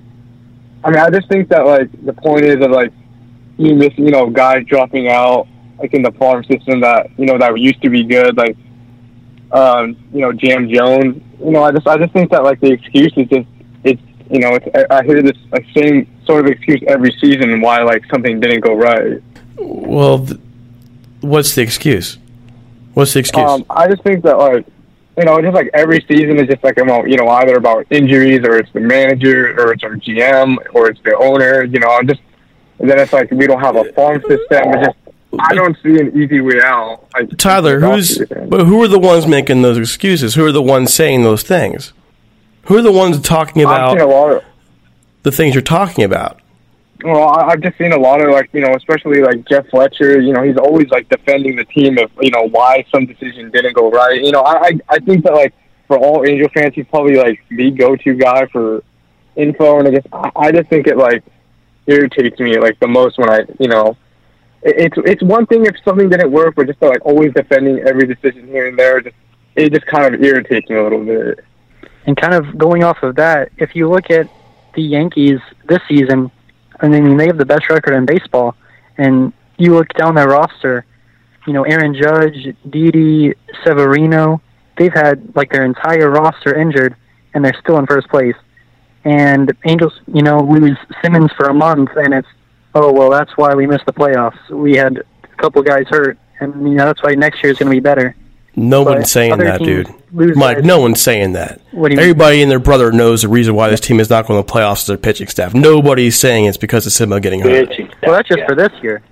I mean, I just think that like the point is that like, you miss you know guys dropping out like in the farm system that you know that used to be good like um, you know Jahmai Jones. You know I just I just think that like the excuse is just you know it's I, I hear this like same sort of excuse every season why like something didn't go right.
Well, th- what's the excuse? What's the excuse?
Um, I just think that like you know, just like every season is just like about you know either about injuries or it's the manager or it's our GM or it's the owner. You know, I'm just and then it's like we don't have a farm system. It's just I don't see an easy way out.
Tyler, who's but who are the ones making those excuses? Who are the ones saying those things? Who are the ones talking
I've seen a
about
lot of.
the things you're talking about?
Well, I- I've just seen a lot of like you know, especially like Jeff Fletcher. You know, he's always like defending the team of you know why some decision didn't go right. You know, I I, think that like for all Angel fans, he's probably like the go-to guy for info, and I guess I, I just think it like irritates me like the most when I you know. It's it's one thing if something didn't work, but just like always defending every decision here and there, just it just kind of irritates me a little bit.
And kind of going off of that, if you look at the Yankees this season, I mean, they have the best record in baseball. And you look down their roster, you know, Aaron Judge, Didi, Severino, they've had like their entire roster injured, and they're still in first place. And Angels, you know, lose Simmons for a month, and it's, oh, well, that's why we missed the playoffs. We had a couple guys hurt, and, you know, that's why next year is going to be better.
No
But
one's saying that, dude.
lose
Mike,
guys.
no one's saying that.
What do you mean?
Everybody and their brother knows the reason why this team is not going to the playoffs is their pitching staff. Nobody's saying it's because of Simo getting hurt.
Well, that's just for this year.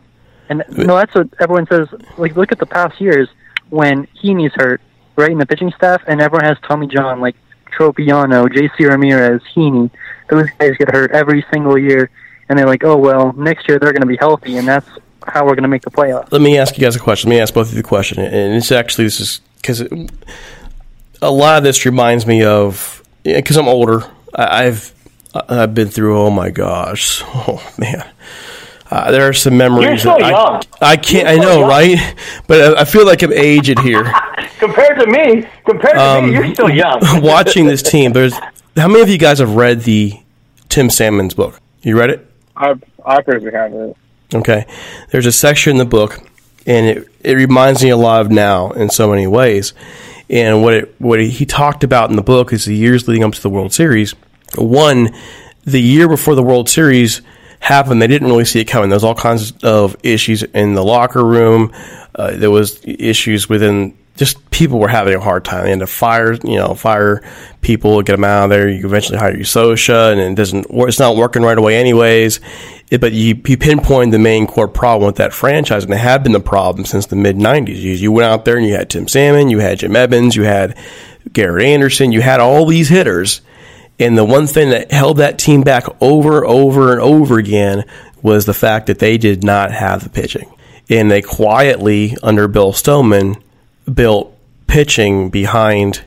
And no, that's what everyone says. Like, look at the past years when Heaney's hurt, right, in the pitching staff, and everyone has Tommy John, like Tropeano, J.C. Ramirez, Heaney. Those guys get hurt every single year, and they're like, oh, well, next year they're going to be healthy, and that's how we're going to make the playoffs.
Let me ask you guys a question. Let me ask both of you the question, and it's actually this is because a lot of this reminds me of because I'm older. I, I've I've been through. Oh my gosh, oh man. Uh, there are some memories.
You're so
that I,
young.
I can't.
You're
I know,
young.
right? But I, I feel like I'm aged here.
Compared to me, compared to
Um,
me, you're still young.
Watching this team, there's how many of you guys have read the Tim Salmon's book? You read it?
I I personally haven't.
Okay. There's a section in the book, and it, it reminds me a lot of now in so many ways. And what it, what he talked about in the book is the years leading up to the World Series. One, the year before the World Series happened, they didn't really see it coming. There was all kinds of issues in the locker room. Uh, there was issues within just people were having a hard time. They had to fire, you know, fire people, get them out of there. You eventually hire your Scioscia, and it doesn't. It's not working right away, anyways. It, but you, you pinpoint the main core problem with that franchise, and it had been the problem since the mid '90s. You, you went out there and you had Tim Salmon, you had Jim Edmonds, you had Garrett Anderson, you had all these hitters, and the one thing that held that team back over, over, and over again was the fact that they did not have the pitching, and they quietly under Bill Stoneman built pitching behind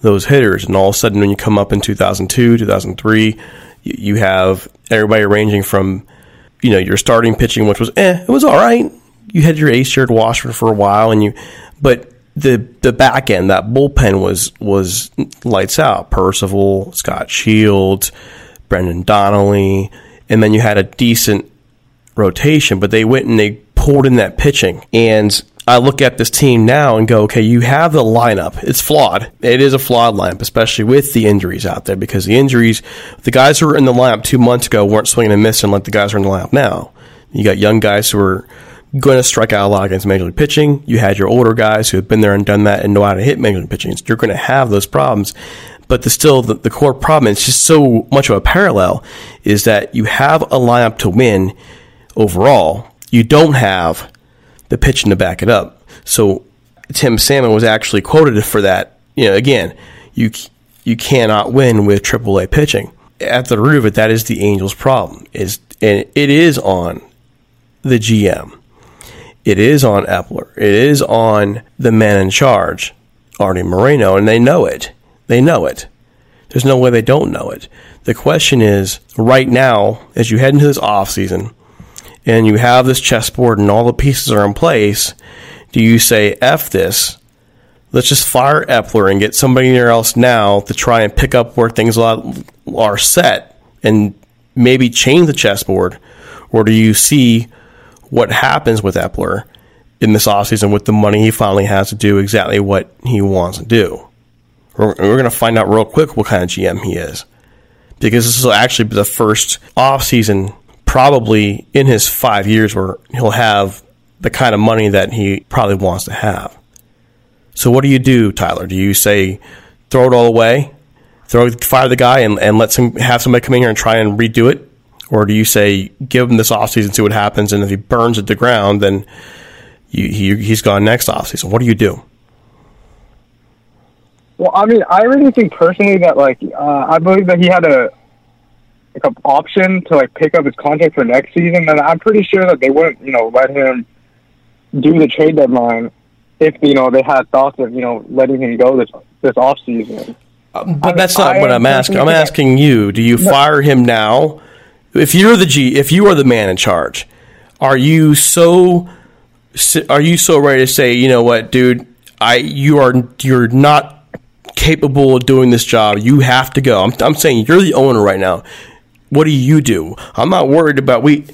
those hitters. And all of a sudden, when you come up in 2002, 2003, you, have everybody ranging from, you know, your starting pitching, which was, eh, it was all right. You had your ace Jarrod Washburn for a while, and you, but the the back end, that bullpen was was lights out. Percival, Scott Shields, Brendan Donnelly, and then you had a decent rotation, but they went and they pulled in that pitching. And I look at this team now and go, okay, you have the lineup. It's flawed. It is a flawed lineup, especially with the injuries out there, because the injuries, the guys who were in the lineup two months ago weren't swinging and missing like the guys who are in the lineup now. You got young guys who are going to strike out a lot against major league pitching. You had your older guys who have been there and done that and know how to hit major league pitching. You're going to have those problems. But the still the, the core problem, it's just so much of a parallel, is that you have a lineup to win overall. You don't have the pitching to back it up. So Tim Salmon was actually quoted for that. You know, again, you you cannot win with AAA pitching. At the root of it, that is the Angels' problem. Is and it is on the GM. It is on Eppler. It is on the man in charge, Arte Moreno, and they know it. They know it. There's no way they don't know it. The question is, right now, as you head into this off season, and you have this chessboard and all the pieces are in place, do you say F this? Let's just fire Eppler and get somebody else now to try and pick up where things are set and maybe change the chessboard? Or do you see what happens with Eppler in this offseason with the money he finally has to do exactly what he wants to do? We're, we're going to find out real quick what kind of GM he is. Because this will actually be the first offseason probably in his five years where he'll have the kind of money that he probably wants to have. So what do you do, Tyler? Do you say throw it all away, throw fire the guy, and, and let some have somebody come in here and try and redo it, or do you say give him this offseason, see what happens, and if he burns it to ground, then you, he he's gone next offseason? What do you do?
Well, I mean, I really think personally that like uh, I believe that he had a like an option to like pick up his contract for next season, and I'm pretty sure that they wouldn't, you know, let him do the trade deadline if you know they had thoughts of you know letting him go this this off season.
Uh, but that's not I what I'm asking. I'm asking you: Do you no. fire him now? If you're the G, if you are the man in charge, are you so are you so ready to say, you know what, dude? I you are you're not capable of doing this job. You have to go. I'm, I'm saying you're the owner right now. What do you do? I'm not worried about we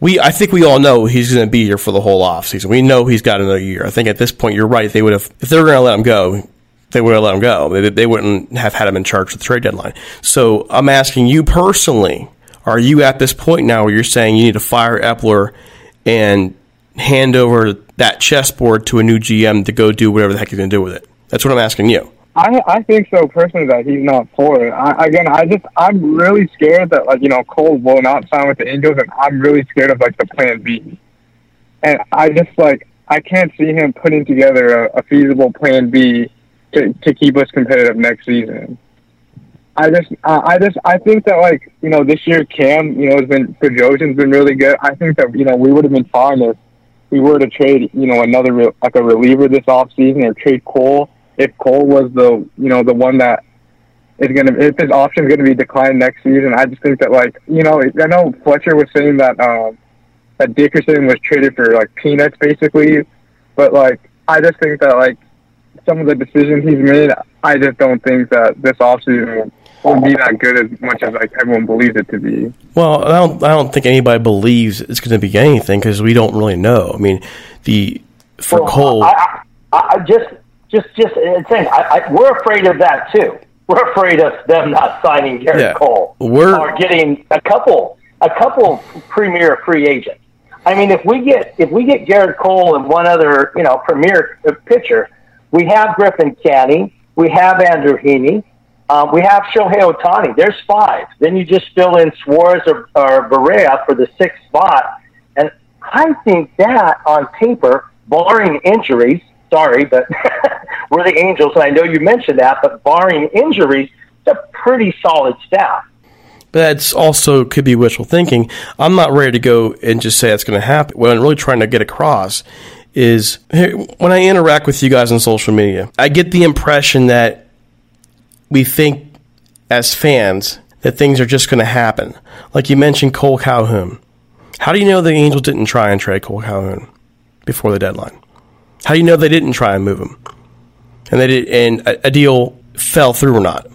we I think we all know he's going to be here for the whole off season. We know he's got another year. I think at this point you're right. They would have if they were going to let him go, they would have let him go. They, they wouldn't have had him in charge of the trade deadline. So I'm asking you personally: Are you at this point now where you're saying you need to fire Eppler and hand over that chessboard to a new GM to go do whatever the heck he's going to do with it? That's what I'm asking you.
I I think so personally that he's not for it. I, again, I just I'm really scared that like you know Cole will not sign with the Angels, and I'm really scared of like the Plan B. And I just like I can't see him putting together a, a feasible Plan B to to keep us competitive next season. I just uh, I just I think that like you know this year Cam you know has been Jojen's been really good. I think that you know we would have been fine if we were to trade you know another re- like a reliever this off season or trade Cole if Cole was the you know the one that is gonna if his option is gonna be declined next season, I just think that like you know I know Fletcher was saying that um, that Dickerson was traded for like peanuts basically, but like I just think that like some of the decisions he's made, I just don't think that this offseason will be that good as much as like everyone believes it to be.
Well, I don't I don't think anybody believes it's going to be anything because we don't really know. I mean, the for well, Cole.
I, I, I just just just thing. I, I, we're afraid of that too. We're afraid of them not signing Gerrit yeah, Cole
we're,
or getting a couple a couple premier free agents. I mean, if we get if we get Gerrit Cole and one other you know premier pitcher, we have Griffin Canning, we have Andrew Heaney, um, we have Shohei Ohtani. There's five. Then you just fill in Suarez or, or Barria for the sixth spot, and I think that on paper, barring injuries, sorry, but we're the Angels, and I know you mentioned that, but barring injuries, it's a pretty solid staff.
But that's also could be wishful thinking. I'm not ready to go and just say it's going to happen. What I'm really trying to get across is when I interact with you guys on social media, I get the impression that we think as fans that things are just going to happen. Like you mentioned Cole Calhoun. How do you know the Angels didn't try and trade Cole Calhoun before the deadline? How do you know they didn't try and move him, and they did, and a, a deal fell through or not?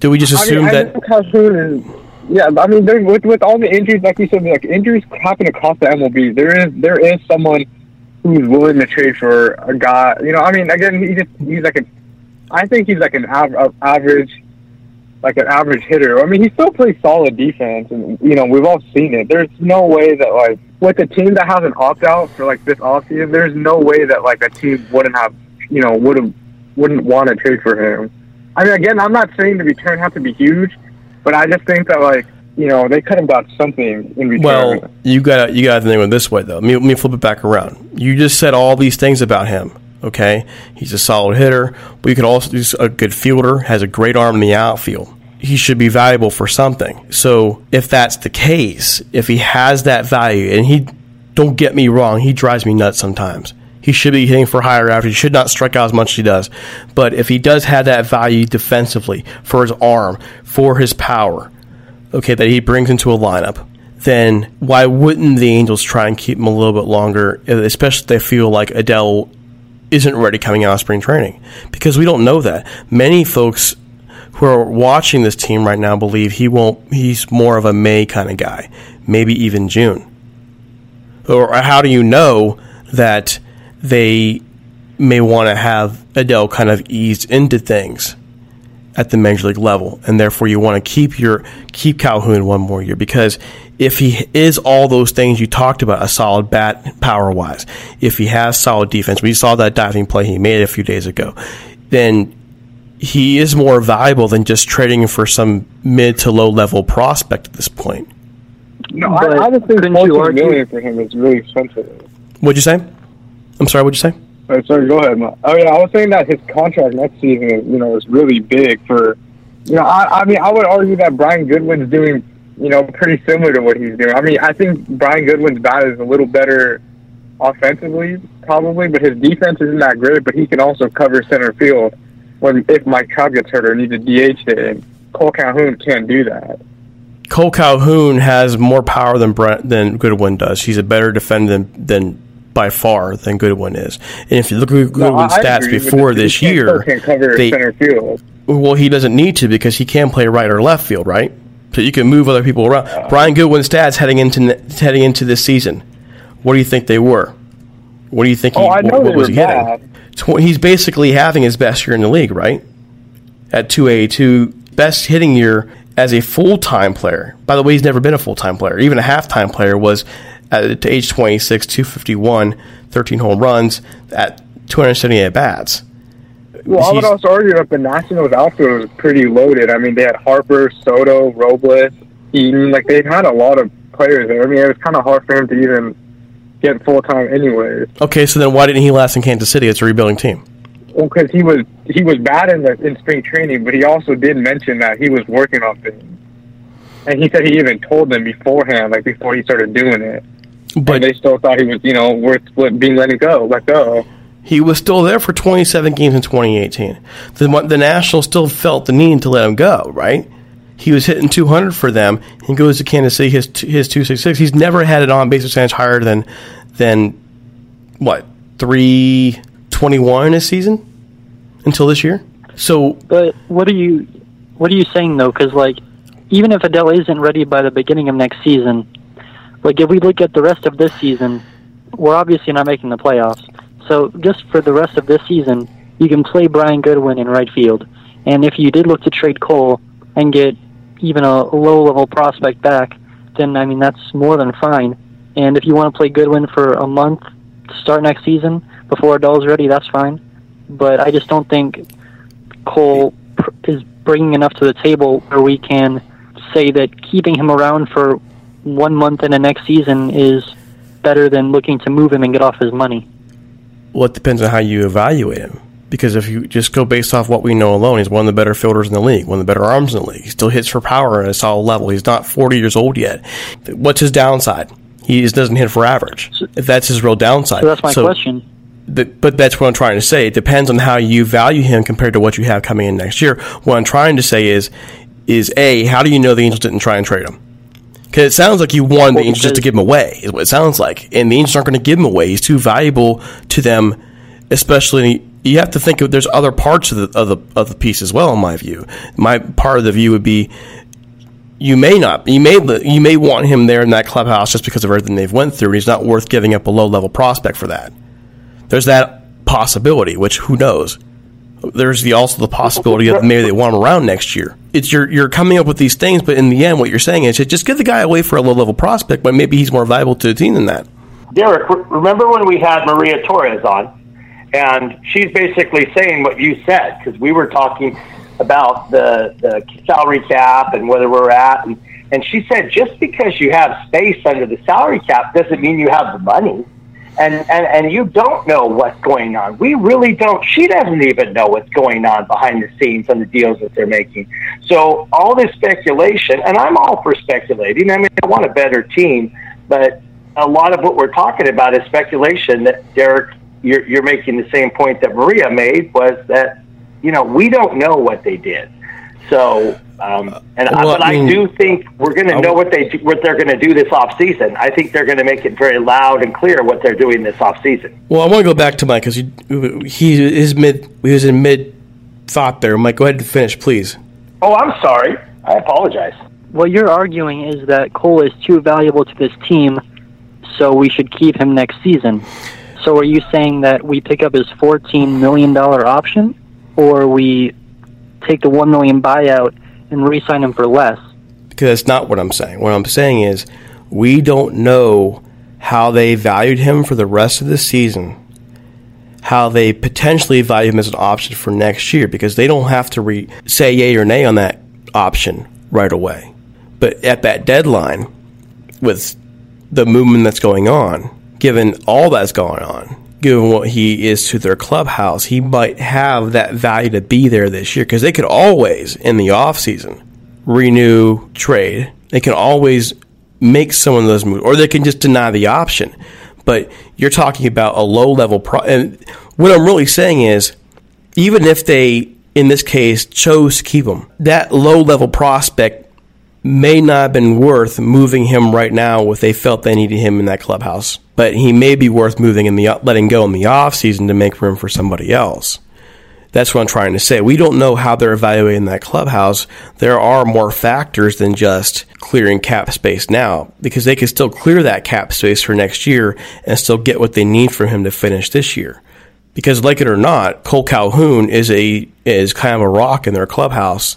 Do we just assume I mean, that?
Calhoun yeah, I mean, there, with with all the injuries, like we said, like injuries happen across the MLB. There is there is someone who's willing to trade for a guy. You know, I mean, again, he just he's like a, I think he's like an av- average, like an average hitter. I mean, he still plays solid defense, and you know, we've all seen it. There's no way that like with a team that has an opt out for like this offseason, there's no way that like a team wouldn't have, you know, would have wouldn't want to trade for him. I mean, again, I'm not saying the return has to be huge, but I just think that like you know they could have got something in return.
Well, you got you got to think of it this way though. Let me, let me flip it back around. You just said all these things about him. Okay, he's a solid hitter, but you could also do a good fielder, has a great arm in the outfield he should be valuable for something. So if that's the case, if he has that value, and he, don't get me wrong, he drives me nuts sometimes. He should be hitting for higher average. He should not strike out as much as he does. But if he does have that value defensively for his arm, for his power, okay, that he brings into a lineup, then why wouldn't the Angels try and keep him a little bit longer, especially if they feel like Adell isn't ready coming out of spring training? Because we don't know that. Many folks who are watching this team right now believe he won't. He's more of a May kind of guy, maybe even June. or how do you know that they may want to have Adell kind of eased into things at the major league level, and therefore you want to keep your keep Calhoun one more year because if he is all those things you talked about, a solid bat power wise, if he has solid defense, we saw that diving play he made a few days ago, then he is more valuable than just trading for some mid to low level prospect at this point.
No,
But
I, I just think
couldn't you
14
argue-
million for him is really expensive.
What'd you say? I'm sorry. What'd you say?
Sorry, go ahead. Oh yeah, I was saying that his contract next season, is, you know, is really big for. You know, I, I mean, I would argue that Brian Goodwin's doing, you know, pretty similar to what he's doing. I mean, I think Brian Goodwin's bat is a little better offensively, probably, but his defense isn't that great. But he can also cover center field when if Mike Trout gets hurt or needs a DH day, and Cole Calhoun can't do that.
Cole Calhoun has more power than Brent, than Goodwin does. He's a better defender than, than by far than Goodwin is. And if you look at Goodwin's
I
stats before
he
this year,
still can't cover
they-
center field.
well, he doesn't need to because he can play right or left field, right? So you can move other people around. Uh, Brian Goodwin's stats heading into heading into this season, what do you think they were? What do you think? He,
Oh, I know
what, what was he hitting?
bad.
Tw- he's basically having his best year in the league, right? At 282, best hitting year as a full time player. By the way, he's never been a full time player. Even a half time player was at to age 26, 251, 13 home runs at 278 at bats.
Well, I would
He's-
also argue that the Nationals outfield was pretty loaded. I mean, they had Harper, Soto, Robles, Eaton. Like they had a lot of players there. I mean, it was kind of hard for him to even get full time, anyways.
Okay, so then why didn't he last in Kansas City? It's a rebuilding team.
Well, because he was he was bad in the in spring training, but he also did mention that he was working on things, and he said he even told them beforehand, like before he started doing it.
But
and they still thought he was, you know, worth being let go, let go.
He was still there for 27 games in 2018. The, the Nationals still felt the need to let him go, right? He was hitting 200 for them. He goes to Kansas City, his his 266. He's never had an on base percentage higher than than what 321 this season until this year. So
But what are you what are you saying though? Because like, even if Adell isn't ready by the beginning of next season, like if we look at the rest of this season, we're obviously not making the playoffs. So just for the rest of this season, you can play Brian Goodwin in right field, and if you did look to trade Cole and get even a low level prospect back, then I mean that's more than fine. And if you want to play Goodwin for a month to start next season before Adell's ready, that's fine. But I just don't think Cole pr- is bringing enough to the table where we can say that keeping him around for one month in the next season is better than looking to move him and get off his money.
well, it depends on how you evaluate him. Because if you just go based off what we know alone, he's one of the better fielders in the league, one of the better arms in the league. He still hits for power at a solid level. He's not 40 years old yet. What's his downside? He just doesn't hit for average. If that's his real downside.
So that's my question.
But, but that's what I'm trying to say. It depends on how you value him compared to what you have coming in next year. What I'm trying to say is, is A, how do you know the Angels didn't try and trade him? Because it sounds like you wanted
Well,
the Angels just to give him away, is what it sounds like. And the Angels aren't going to give him away. He's too valuable to them, especially. You have to think of there's other parts of the of the of the piece as well. In my view, my part of the view would be you may not you may you may want him there in that clubhouse just because of everything they've went through. and He's not worth giving up a low level prospect for that. There's that possibility, which who knows. There's the also the possibility of maybe they want him around next year. It's you're you're coming up with these things, but in the end, what you're saying is just get the guy away for a low level prospect, but maybe he's more valuable to the team than that.
Derek, remember when we had Maria Torres on, and she's basically saying what you said because we were talking about the the salary cap and where we're at, and and she said just because you have space under the salary cap doesn't mean you have the money. And, and and you don't know what's going on. We really don't. She doesn't even know what's going on behind the scenes on the deals that they're making. So all this speculation, and I'm all for speculating. I mean, I want a better team, but a lot of what we're talking about is speculation. That Derek, you're, you're making the same point that Maria made was that you know we don't know what they did. So, um, and I,
Well,
but
I
I, do think we're going to know what they what they're going to do this off season. I think they're going to make it very loud and clear what they're doing this off season.
Well, I want to go back to Mike because he he is mid he was in mid thought there. Mike, go ahead and finish, please.
Oh, I'm sorry. I apologize.
What you're arguing is that Cole is too valuable to this team so we should keep him next season. So are you saying that we pick up his $14 million option, or we take the 1 million buyout and re sign him for less?
Because that's not what I'm saying. What I'm saying is we don't know how they valued him for the rest of the season, how they potentially value him as an option for next year, because they don't have to re- say yay or nay on that option right away. But at that deadline, with the movement that's going on, given all that's going on, given what he is to their clubhouse, he might have that value to be there this year because they could always, in the offseason, renew trade. They can always make some of those moves, or they can just deny the option. But you're talking about a low level pro. And what I'm really saying is, even if they, in this case, chose to keep him, that low level prospect may not have been worth moving him right now if they felt they needed him in that clubhouse. But he may be worth moving in the letting go in the off season to make room for somebody else. That's what I'm trying to say. We don't know how they're evaluating that clubhouse. There are more factors than just clearing cap space now because they can still clear that cap space for next year and still get what they need from him to finish this year. Because like it or not, Cole Calhoun is a is kind of a rock in their clubhouse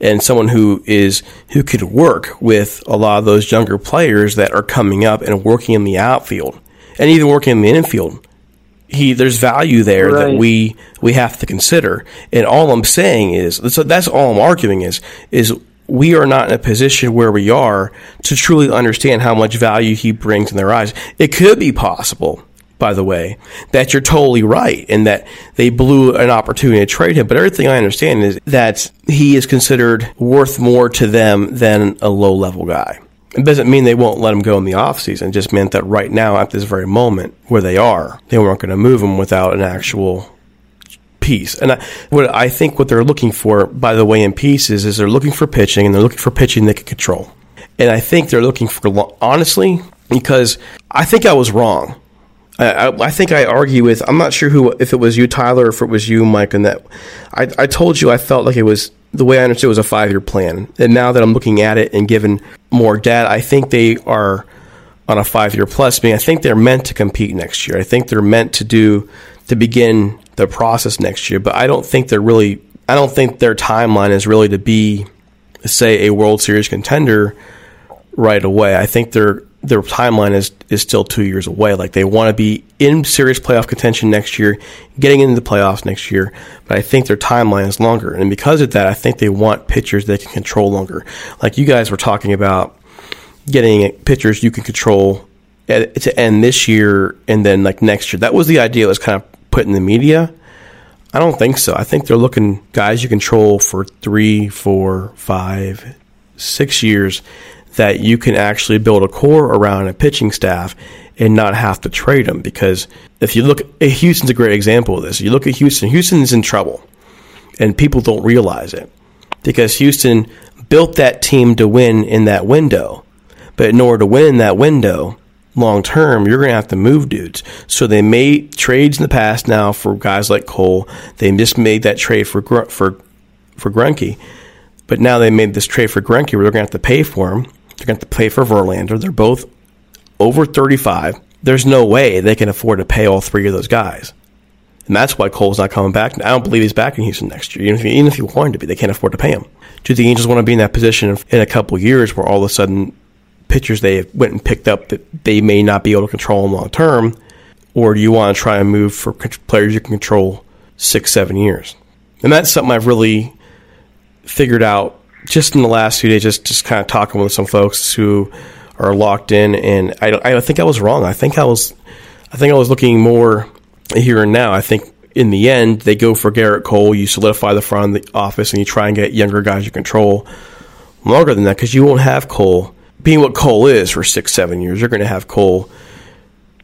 and someone who is who could work with a lot of those younger players that are coming up and working in the outfield and even working in the infield. He there's value there right. that we we have to consider. And all I'm saying is so that's all I'm arguing is is we are not in a position where we are to truly understand how much value he brings in their eyes. It could be possible by the way, that you're totally right and that they blew an opportunity to trade him. But everything I understand is that he is considered worth more to them than a low level guy. It doesn't mean they won't let him go in the offseason. It just meant that right now, at this very moment where they are, they weren't going to move him without an actual piece. And I, what I think what they're looking for, by the way, in pieces is they're looking for pitching and they're looking for pitching they can control. And I think they're looking for, honestly, because I think I was wrong I, I, think I argue with. I'm not sure who, if it was you, Tyler, or if it was you, Mike, and that I, I told you I felt like it was the way I understood it was a five year plan. And now that I'm looking at it and given more data, I think they are on a five year plus. I think they're meant to compete next year. I think they're meant to do to begin the process next year. But I don't think they're really. I don't think their timeline is really to be, say, a World Series contender right away. I think they're their timeline is is still two years away. Like they want to be in serious playoff contention next year, getting into the playoffs next year. But I think their timeline is longer, and because of that, I think they want pitchers they can control longer. Like you guys were talking about, getting pitchers you can control at, to end this year and then like next year. That was the idea. That was kind of put in the media. I don't think so. I think they're looking guys you control for three, four, five, six years that you can actually build a core around a pitching staff and not have to trade them. Because if you look, Houston's a great example of this. You look at Houston, Houston's in trouble, and people don't realize it because Houston built that team to win in that window. But in order to win in that window, long term, you're going to have to move dudes. So they made trades in the past now for guys like Cole. They just made that trade for for for Greinke. But now they made this trade for Greinke where they're going to have to pay for him. They're going to have to pay for Verlander. They're both over 35. There's no way they can afford to pay all three of those guys. And that's why Cole's not coming back. I don't believe he's back in Houston next year. Even if, he, even if he wanted to be, they can't afford to pay him. Do the Angels want to be in that position in a couple years where all of a sudden pitchers they went and picked up that they may not be able to control them long term? Or do you want to try and move for players you can control six, seven years? And that's something I've really figured out just in the last few days, just just kind of talking with some folks who are locked in, and I, I think I was wrong. I think I was, I think I was looking more here and now. I think in the end they go for Gerrit Cole. You solidify the front of the office, and you try and get younger guys you control longer than that because you won't have Cole being what Cole is for six, seven years. You're going to have Cole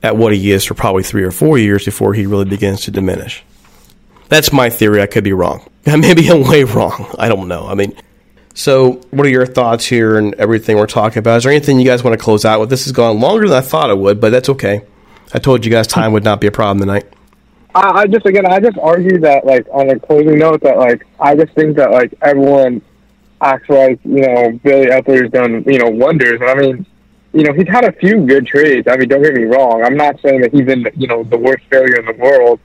at what he is for probably three or four years before he really begins to diminish. That's my theory. I could be wrong. Maybe I'm way wrong. I don't know. I mean, so, what are your thoughts here and everything we're talking about? Is there anything you guys want to close out with? This has gone longer than I thought it would, but that's okay. I told you guys time would not be a problem tonight.
I, I just again, I just argue that like on a closing note that like I just think that like everyone acts like you know Billy Eppler's done you know wonders, and I mean you know, he's had a few good trades. I mean, don't get me wrong. I'm not saying that he's been, you know, the worst failure in the world.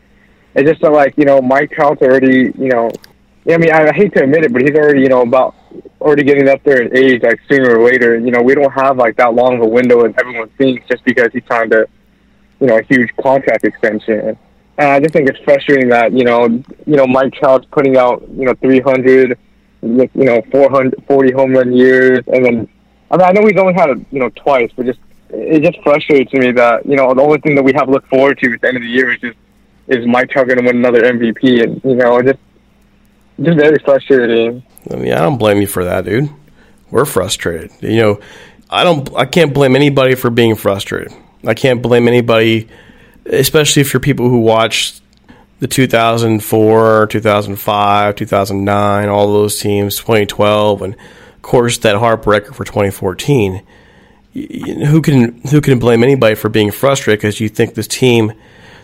It's just that, like, you know, Mike Trout's already, you know, I mean, I hate to admit it, but he's already, you know, about already getting up there in age, like sooner or later. You know, we don't have like that long of a window as everyone thinks just because he's trying to, you know, a huge contract extension. And I just think it's frustrating that, you know, you know, Mike Trout's putting out, you know, 300, you know, 440 home run years, and then I mean, I know he's only had it, you know, twice, but just it just frustrates me that you know the only thing that we have to look forward to at the end of the year is just is Mike Trout going to win another MVP, and you know, just just very frustrating.
I mean, I don't blame you for that, dude. We're frustrated. You know, I don't. I can't blame anybody for being frustrated. I can't blame anybody, especially if you're people who watched the 2004, 2005, 2009, all those teams, 2012, and of course that heartbreaker for 2014. Who can who can blame anybody for being frustrated because you think this team,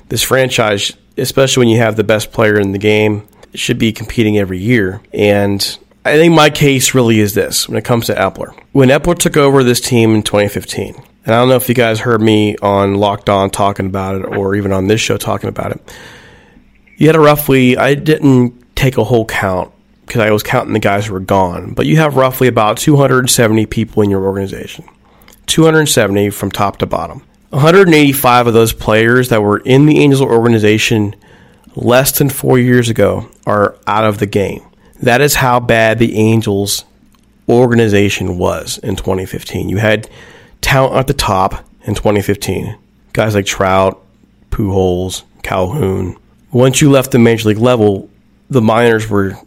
this franchise, especially when you have the best player in the game, should be competing every year. And I think my case really is this when it comes to Eppler. When Eppler took over this team in 2015, and I don't know if you guys heard me on Locked On talking about it or even on this show talking about it. You had a roughly, I didn't take a whole count because I was counting the guys who were gone, but you have roughly about 270 people in your organization. 270 from top to bottom. 185 of those players that were in the Angels organization less than four years ago are out of the game. That is how bad the Angels organization was in 2015. You had talent at the top in 2015. Guys like Trout, Pujols, Calhoun. Once you left the major league level, the minors were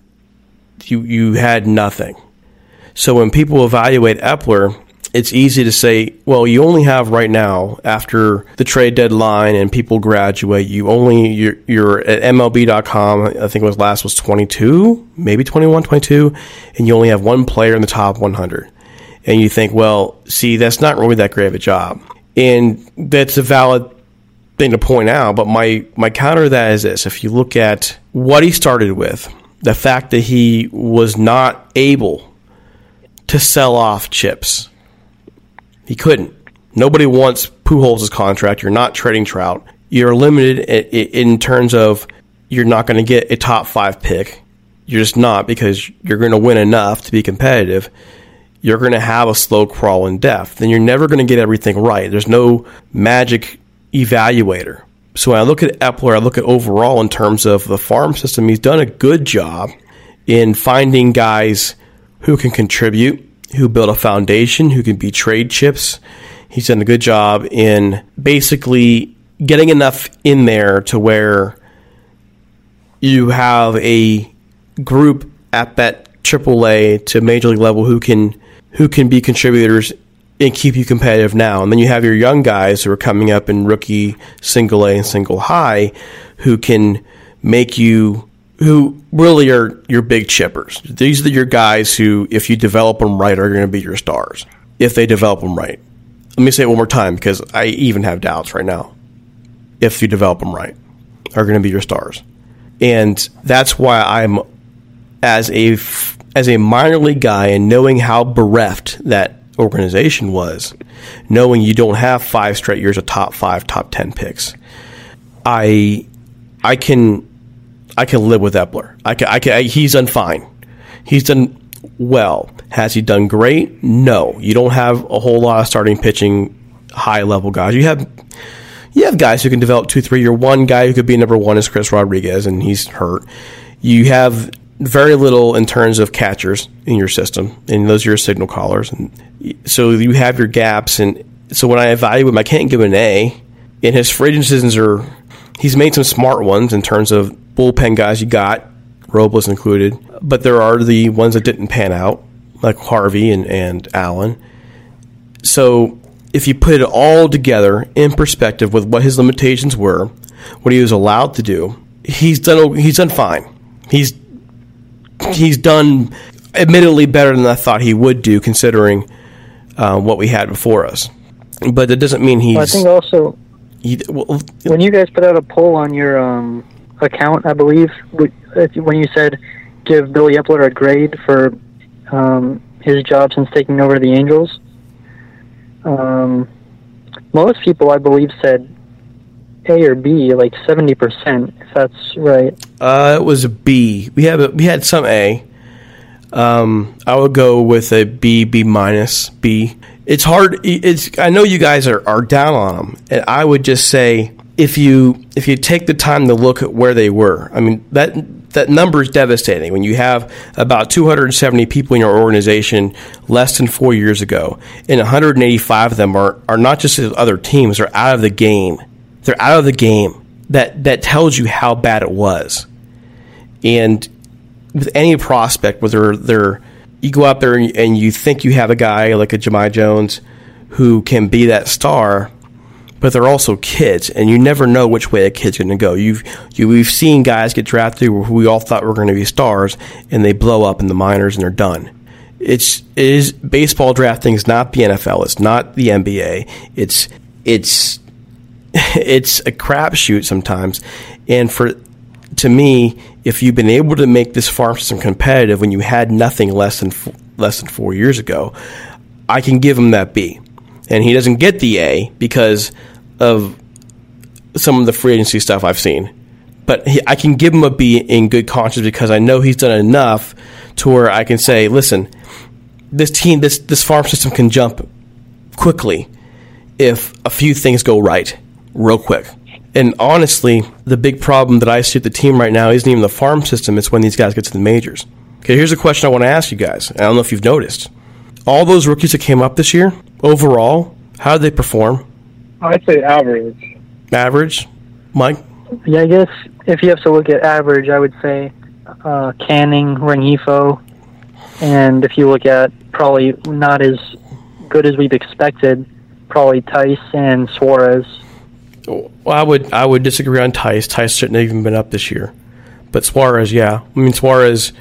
you you had nothing. So when people evaluate Eppler, it's easy to say, well, you only have right now after the trade deadline and people graduate, you only you're, you're at MLB.com. I think it was last was 22, maybe 21, 22, and you only have one player in the top 100. And you think, well, see, that's not really that great of a job, and that's a valid thing to point out. But my my counter to that is this: if you look at what he started with, the fact that he was not able to sell off chips he couldn't. Nobody wants Pujols' contract. You're not trading Trout. You're limited in terms of you're not going to get a top five pick. You're just not because you're going to win enough to be competitive. You're going to have a slow crawl in depth. Then you're never going to get everything right. There's no magic evaluator. So when I look at Eppler, I look at overall in terms of the farm system. He's done a good job in finding guys who can contribute who built a foundation, who can be trade chips. He's done a good job in basically getting enough in there to where you have a group at that AAA to major league level who can who can be contributors and keep you competitive now. And then you have your young guys who are coming up in rookie, single A, and single high, who can make you who really are your big chippers. These are your guys who, if you develop them right, are going to be your stars. If they develop them right. Let me say it one more time because I even have doubts right now. If you develop them right, are going to be your stars, and that's why I'm as a as a minor league guy and knowing how bereft that organization was, knowing you don't have five straight years of top five, top ten picks, I I can I can live with Eppler. I can, I can, I, he's done fine. He's done well. Has he done great? No. You don't have a whole lot of starting pitching high level guys. You have you have guys who can develop two, three. Your one guy who could be number one is Chris Rodriguez, and he's hurt. You have very little in terms of catchers in your system, and those are your signal callers, and so you have your gaps. And so when I evaluate him, I can't give him an A. And his free decisions are he's made some smart ones in terms of bullpen guys you got, Robles included, but there are the ones that didn't pan out, like Harvey and, and Allen. So if you put it all together in perspective with what his limitations were, what he was allowed to do, he's done he's done fine. He's he's done admittedly better than I thought he would do, considering uh, what we had before us. But that doesn't mean he's.
I think also
well,
when you guys put out a poll on your um, account, I believe, when you said give Billy Eppler a grade for um, his job since taking over the Angels. Um, most people, I believe, said A or B, like seventy percent, if that's right.
Uh, it was a B. We have a, we had some A. Um, I would go with a B, B minus, B. It's hard. It's I know you guys are, are down on them, and I would just say if you if you take the time to look at where they were, I mean that that number is devastating. When you have about 270 people in your organization less than four years ago, and 185 of them are are not just other teams; they're out of the game. They're out of the game. That that tells you how bad it was, and with any prospect, whether they're you go out there and you think you have a guy like a Jahmai Jones who can be that star, but they're also kids, and you never know which way a kid's going to go. You've you, we've seen guys get drafted who we all thought were going to be stars, and they blow up in the minors and they're done. It's it is baseball drafting is not the NFL. It's not the NBA. It's it's it's a crapshoot sometimes, and for to me, if you've been able to make this farm system competitive when you had nothing less than less than four years ago, I can give him that B. And he doesn't get the A because of some of the free agency stuff I've seen. But he, I can give him a B in good conscience because I know he's done enough to where I can say, listen, this team, this this farm system can jump quickly if a few things go right, real quick. And honestly, the big problem that I see at the team right now isn't even the farm system, it's when these guys get to the majors. Okay, here's a question I want to ask you guys. I don't know if you've noticed. All those rookies that came up this year, overall, how did they perform?
I'd say average.
Average? Mike?
Yeah, I guess if you have to look at average, I would say uh, Canning, Rengifo, and if you look at probably not as good as we've expected, probably Tice and Suarez.
Well, I would I would disagree on Tice. Tice shouldn't have even been up this year, but Suarez, yeah. I mean Suarez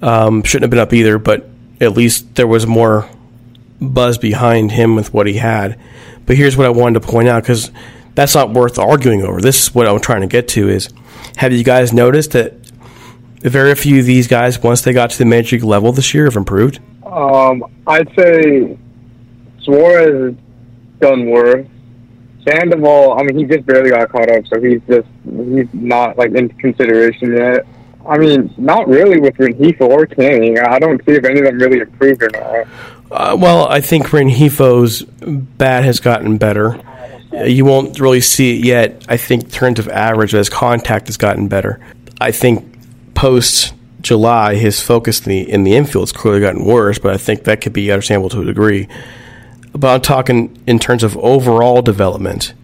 um, shouldn't have been up either, but at least there was more buzz behind him with what he had. But here's what I wanted to point out because that's not worth arguing over. This is what I'm trying to get to: is have you guys noticed that very few of these guys, once they got to the major league level this year, have improved?
Um, I'd say Suarez done worse. Sandoval, I mean, he just barely got caught up, so he's just he's not like in consideration yet. I mean, not really with Rengifo or Canning. I don't see if any of them really improved or not.
Uh, well, I think Rengifo's bat has gotten better. Uh, you won't really see it yet. I think in terms of average, as contact has gotten better. I think post July, his focus in the in the infield has clearly gotten worse, but I think that could be understandable to a degree. But I'm talking in terms of overall development.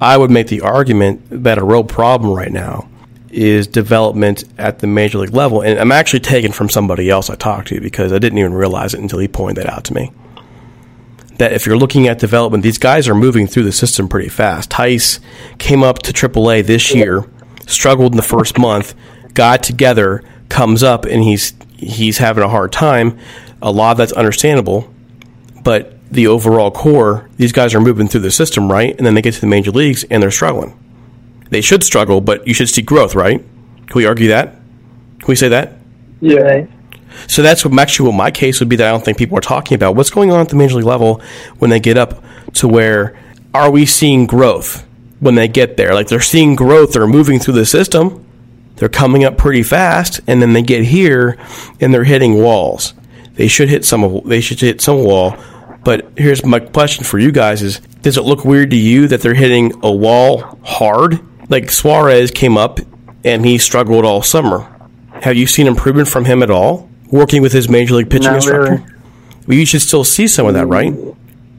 I would make the argument that a real problem right now is development at the major league level. And I'm actually taken from somebody else I talked to because I didn't even realize it until he pointed that out to me. That if you're looking at development, these guys are moving through the system pretty fast. Tice came up to AAA this year, struggled in the first month, got together, comes up, and he's he's having a hard time. A lot of that's understandable, but the overall core, these guys are moving through the system, right? And then they get to the major leagues and they're struggling. They should struggle, but you should see growth, right? Can we argue that? Can we say that?
Yeah.
So that's what actually what my case would be that I don't think people are talking about. What's going on at the major league level when they get up to where are we seeing growth when they get there? Like they're seeing growth, they're moving through the system, they're coming up pretty fast, and then they get here and they're hitting walls. They should hit some they should hit some wall but here's my question for you guys: Is does it look weird to you that they're hitting a wall hard? Like Suarez came up and he struggled all summer. Have you seen improvement from him at all? Working with his major league pitching
Not
instructor.
really.
Well, you should still see some of that, right?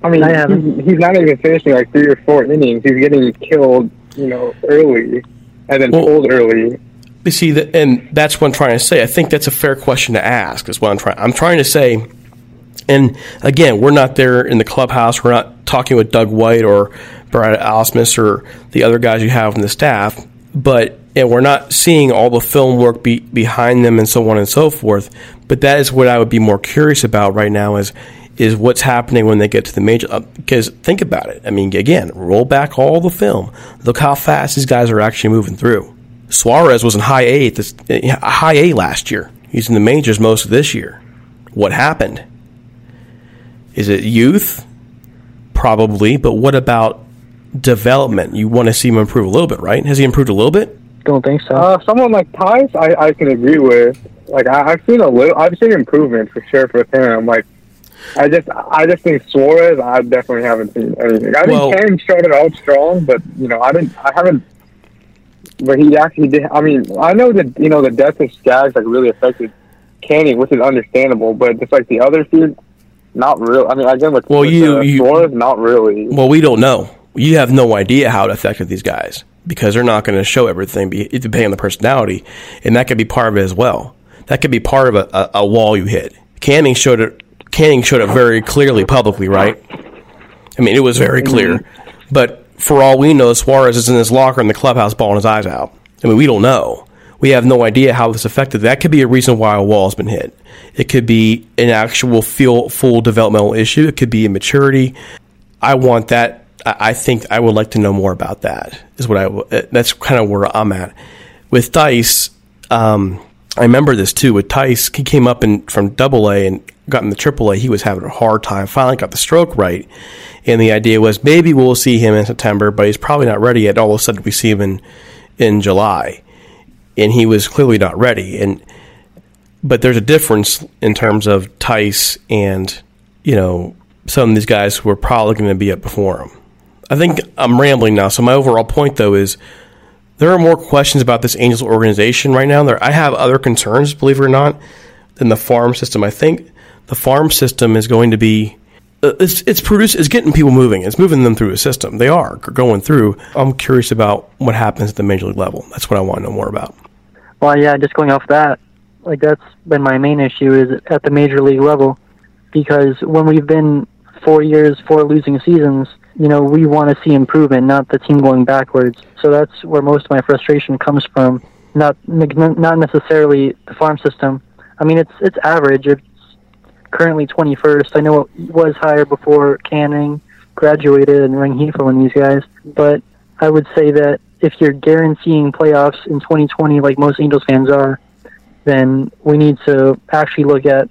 I mean,
I haven't.
he's, he's not even finishing like three or four innings. He's getting killed, you know, early, and then
Well-
pulled early.
You see, that, and that's what I'm trying to say. I think that's a fair question to ask. Is what I'm trying. I'm trying to say. And again, we're not there in the clubhouse. We're not talking with Doug White or Brad Ausmus or the other guys you have in the staff. But and we're not seeing all the film work be, behind them and so on and so forth. But that is what I would be more curious about right now is is what's happening when they get to the major. Uh, because think about it. I mean, again, roll back all the film. Look how fast these guys are actually moving through. Suarez was in high A this, uh, high A last year. He's in the majors most of this year. What happened? Is it youth? probably, but what about development? You want to see him improve a little bit, right? Has he improved a little bit?
Don't think so.
Uh, someone like Tice, I, I can agree with. Like I, I've seen a little, I've seen improvement for sure for him. Like I just, I just think Suarez, I definitely haven't seen anything. I
Well-
think Kane started out strong, but you know, I didn't, I haven't. But he actually did. I mean, I know that you know the death of Skaggs like really affected Canning, which is understandable. But just like the other few, not real. I mean, again with,
Well,
with,
you-
uh,
you-
Suarez, not really.
Well, we don't know. You have no idea how it affected these guys because they're not going to show everything, depending on the personality, and that could be part of it as well. That could be part of a, a, a wall you hit. Canning showed it. Canning showed it very clearly publicly, right? I mean, it was very clear. But for all we know, Suarez is in his locker in the clubhouse, bawling his eyes out. I mean, we don't know. We have no idea how this affected. That could be a reason why a wall has been hit. It could be an actual feel, full developmental issue. It could be immaturity. I want that. I think I would like to know more about that. Is what I. That's kind of where I'm at with Tice. Um, I remember this too with Tice. He came up in from Double A and got in the Triple A. He was having a hard time. Finally got the stroke right, and the idea was maybe we'll see him in September, but he's probably not ready yet. All of a sudden, we see him in in July, and he was clearly not ready. And but there's a difference in terms of Tice and you know some of these guys who are probably going to be up before him. I think I'm rambling now. So my overall point though is there are more questions about this Angels organization right now. There, I have other concerns, believe it or not, than the farm system. I think the farm system is going to be Uh, it's it's produce it's getting people moving. It's moving them through a system. They are going through. I'm curious about what happens at the major league level. That's what I want to know more about.
Well, yeah, just going off that, like that's been my main issue is at the major league level, because when we've been four years, four losing seasons, you know, we want to see improvement, not the team going backwards. So that's where most of my frustration comes from. Not not necessarily the farm system. I mean, it's it's average. It's currently 21st. I know it was higher before Canning graduated and Rengifo and these guys, but I would say that if you're guaranteeing playoffs in 2020, like most Angels fans are, then we need to actually look at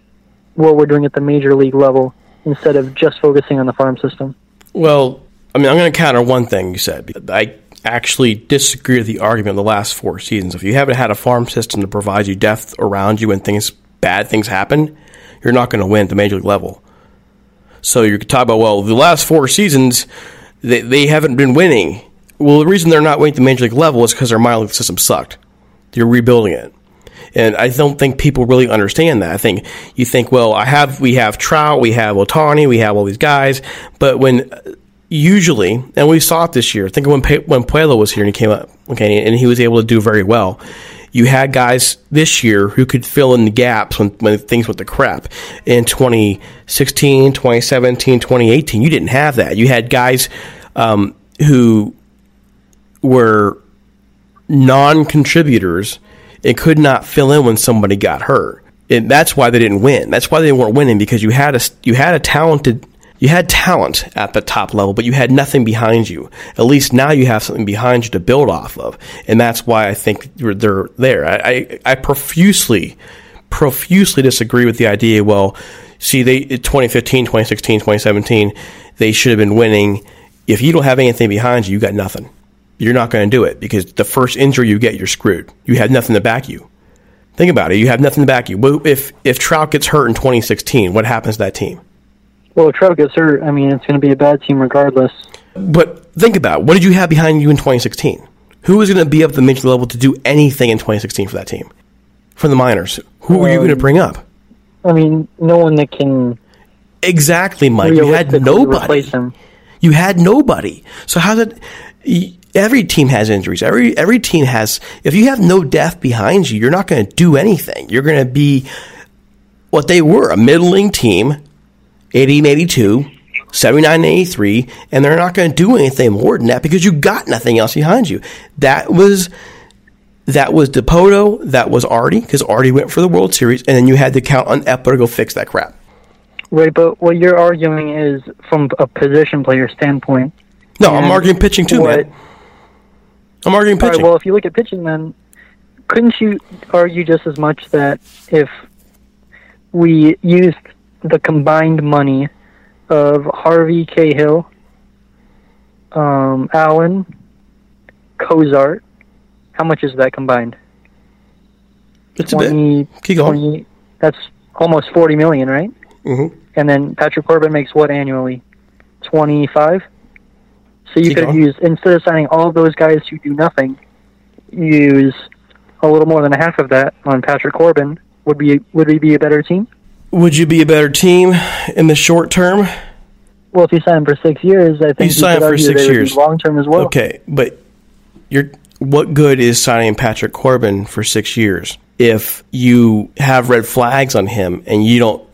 what we're doing at the major league level instead of just focusing on the farm system.
Well, I mean, I'm going to counter one thing you said. I actually disagree with the argument the last four seasons. If you haven't had a farm system to provide you depth around you when things bad things happen, you're not going to win at the major league level. So you could talk about well, the last four seasons they they haven't been winning. Well, the reason they're not winning at the major league level is because their minor league system sucked. You're rebuilding it. And I don't think people really understand that. I think you think, well, I have, we have Trout, we have Ohtani, we have all these guys, but when usually, and we saw it this year. Think of when Pe- when Pueblo was here and he came up, okay, and he was able to do very well. You had guys this year who could fill in the gaps when, when things went to crap. In 2016, 2017, 2018, you didn't have that. You had guys um, who were non-contributors and could not fill in when somebody got hurt. And that's why they didn't win. That's why they weren't winning because you had a you had a talented you had talent at the top level, but you had nothing behind you. At least now you have something behind you to build off of, and that's why I think they're there. I, I, I profusely, profusely disagree with the idea. Well, see, they 2015, 2016, 2017, they should have been winning. If you don't have anything behind you, you got nothing. You're not going to do it because the first injury you get, you're screwed. You have nothing to back you. Think about it. You have nothing to back you. If if Trout gets hurt in 2016, what happens to that team?
Well, if Trout gets hurt, I mean, it's going to be a bad team regardless.
But think about it. what did you have behind you in 2016? Who was going to be up at the major level to do anything in 2016 for that team? From the minors, who were you going to um, bring up?
I mean, no one that can
Exactly, Mike. You had nobody. You had nobody. So how did every team has injuries? Every every team has. If you have no depth behind you, you're not going to do anything. You're going to be what they were a middling team, 80 82, 79 83, and they're not going to do anything more than that because you got nothing else behind you. That was that was Dipoto, that was Arte because Arte went for the World Series, and then you had to count on Eppler to go fix that crap.
Right, but what you're arguing is from a position player standpoint.
No, I'm arguing pitching too,
what-
man. I'm arguing
All right,
pitching.
well, if you look at pitching, then couldn't you argue just as much that if we used the combined money of Harvey Cahill um, Allen, Cozart. How much is that combined?
It's a bit. Keep going.
20 that's almost 40 million, right?
Mhm.
And then Patrick Corbin makes what annually? 25? So you
Keep
could used, instead of signing all those guys who do nothing, use a little more than half of that on Patrick Corbin. Would be would we be a better team?
Would you be a better team in the short term?
Well, if you sign him for six years, I think
You sign
could
for six
they would be
years.
long term as well.
Okay, but you're what good is signing Patrick Corbin for six years if you have red flags on him and you don't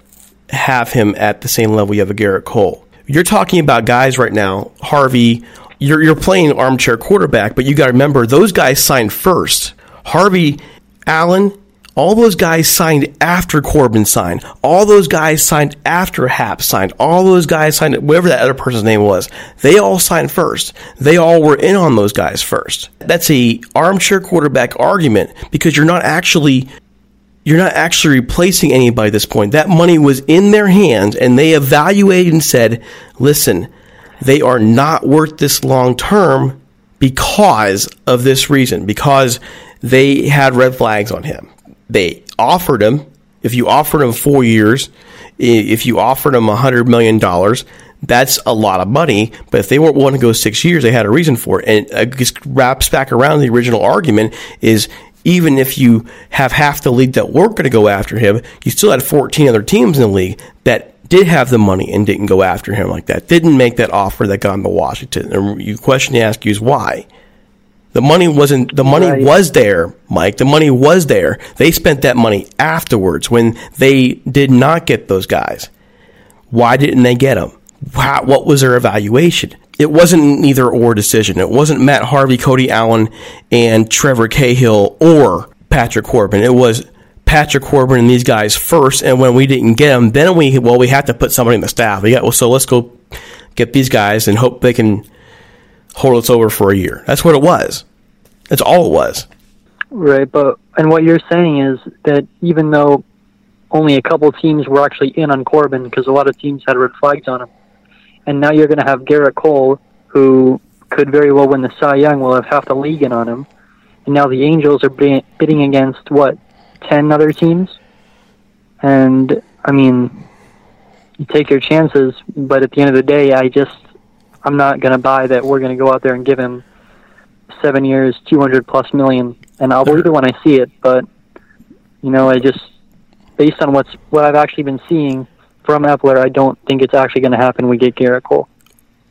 have him at the same level you have a Gerrit Cole? You're talking about guys right now, Harvey. You're you're playing armchair quarterback, but you got to remember those guys signed first. Harvey, Allen, all those guys signed after Corbin signed. All those guys signed after Happ signed. All those guys signed, whatever that other person's name was. They all signed first. They all were in on those guys first. That's a armchair quarterback argument because you're not actually you're not actually replacing anybody at this point. That money was in their hands and they evaluated and said, listen, they are not worth this long term because of this reason, because they had red flags on him. They offered him, if you offered him four years, if you offered him a hundred million dollars, that's a lot of money. But if they weren't willing to go six years, they had a reason for it. And it uh, just wraps back around the original argument is even if you have half the league that weren't going to go after him, you still had 14 other teams in the league that did have the money and didn't go after him like that. Didn't make that offer that got him to Washington. And the question to ask you is why? The money wasn't. The money
Right.
was there, Mike. The money was there. They spent that money afterwards when they did not get those guys. Why didn't they get them? How, what was their evaluation? It wasn't an either or decision. It wasn't Matt Harvey, Cody Allen, and Trevor Cahill or Patrick Corbin. It was Patrick Corbin and these guys first. And when we didn't get them, then we well we had to put somebody in the staff. We got well, so let's go get these guys and hope they can hold us over for a year. That's what it was. That's all it was.
Right, but and what you're saying is that even though only a couple teams were actually in on Corbin because a lot of teams had red flags on him, and now you're going to have Gerrit Cole, who could very well win the Cy Young, will have half the league in on him, and now the Angels are bidding, against what ten other teams, and I mean, you take your chances, but at the end of the day, I just I'm not going to buy that we're going to go out there and give him seven years, 200 plus million, and I'll believe it when I see it. But you know, I just based on what's what I've actually been seeing from Eppler, I don't think it's actually going to happen. We get Gerrit Cole.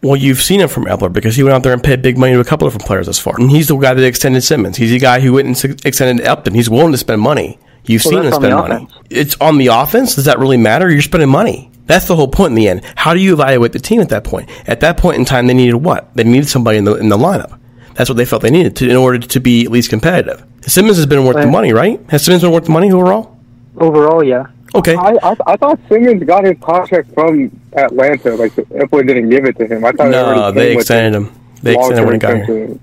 Well, you've seen it from Eppler because he went out there and paid big money to a couple of different players thus far. And he's the guy that extended Simmons. He's the guy who went and extended Upton. He's willing to spend money. You've
Well,
seen him spend money.
offense.
It's on the offense. Does that really matter? You're spending money. That's the whole point in the end. How do you evaluate the team at that point? At that point in time, they needed what? They needed somebody in the in the lineup. That's what they felt they needed to in order to be at least competitive. Simmons has been worth the money, right? Has Simmons been worth the money overall?
Overall, yeah.
Okay.
I, I I thought Simmons got his contract from Atlanta. Like Eppler didn't give it to him. I thought
no, they extended him. They extended when he got here.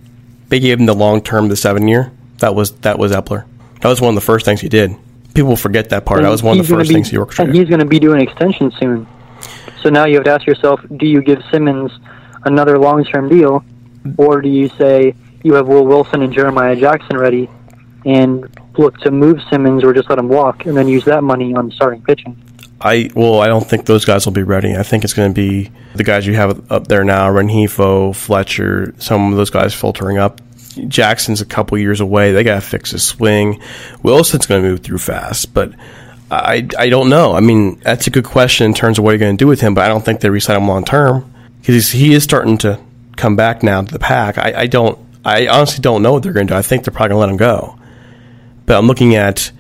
They gave him the long term, the seven year. That was that was Eppler. That was one of the first things he did. People forget that part. That was one of the first
be-
things he
And
orchestrated.
he's going to be doing extension soon. So now you have to ask yourself: Do you give Simmons another long-term deal, or do you say you have Will Wilson and Jeremiah Jackson ready, and look to move Simmons or just let him walk, and then use that money on starting pitching?
I well, I don't think those guys will be ready. I think it's going to be the guys you have up there now: Rengifo, Fletcher, some of those guys filtering up. Jackson's a couple years away. They got to fix his swing. Wilson's going to move through fast, but I I don't know. I mean, that's a good question in terms of what you're going to do with him, but I don't think they resign him long term because he is starting to come back now to the pack. I, I don't. I honestly don't know what they're going to do. I think they're probably going to let him go. But I'm looking at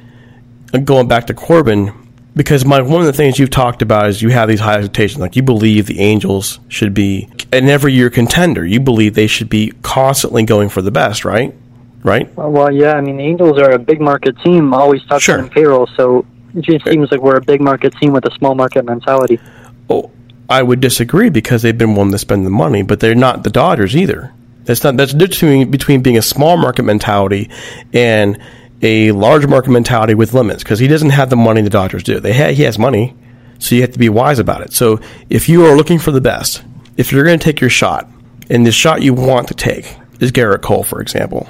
going back to Corbin because Mike, one of the things you've talked about is you have these high expectations. Like you believe the Angels should be an every year contender. You believe they should be constantly going for the best, right? Right?
Well, well, yeah. I mean, the Angels are a big market team, always top
Sure.
ten payroll. So it just seems like we're a big market team with a small market mentality.
Oh, I would disagree because they've been one to spend the money, but they're not the Dodgers either. That's not that's difference between, between being a small market mentality and a large market mentality with limits because he doesn't have the money the Dodgers do. They ha- he has money, so you have to be wise about it. So if you are looking for the best, if you're going to take your shot, And the shot you want to take is Gerrit Cole, for example.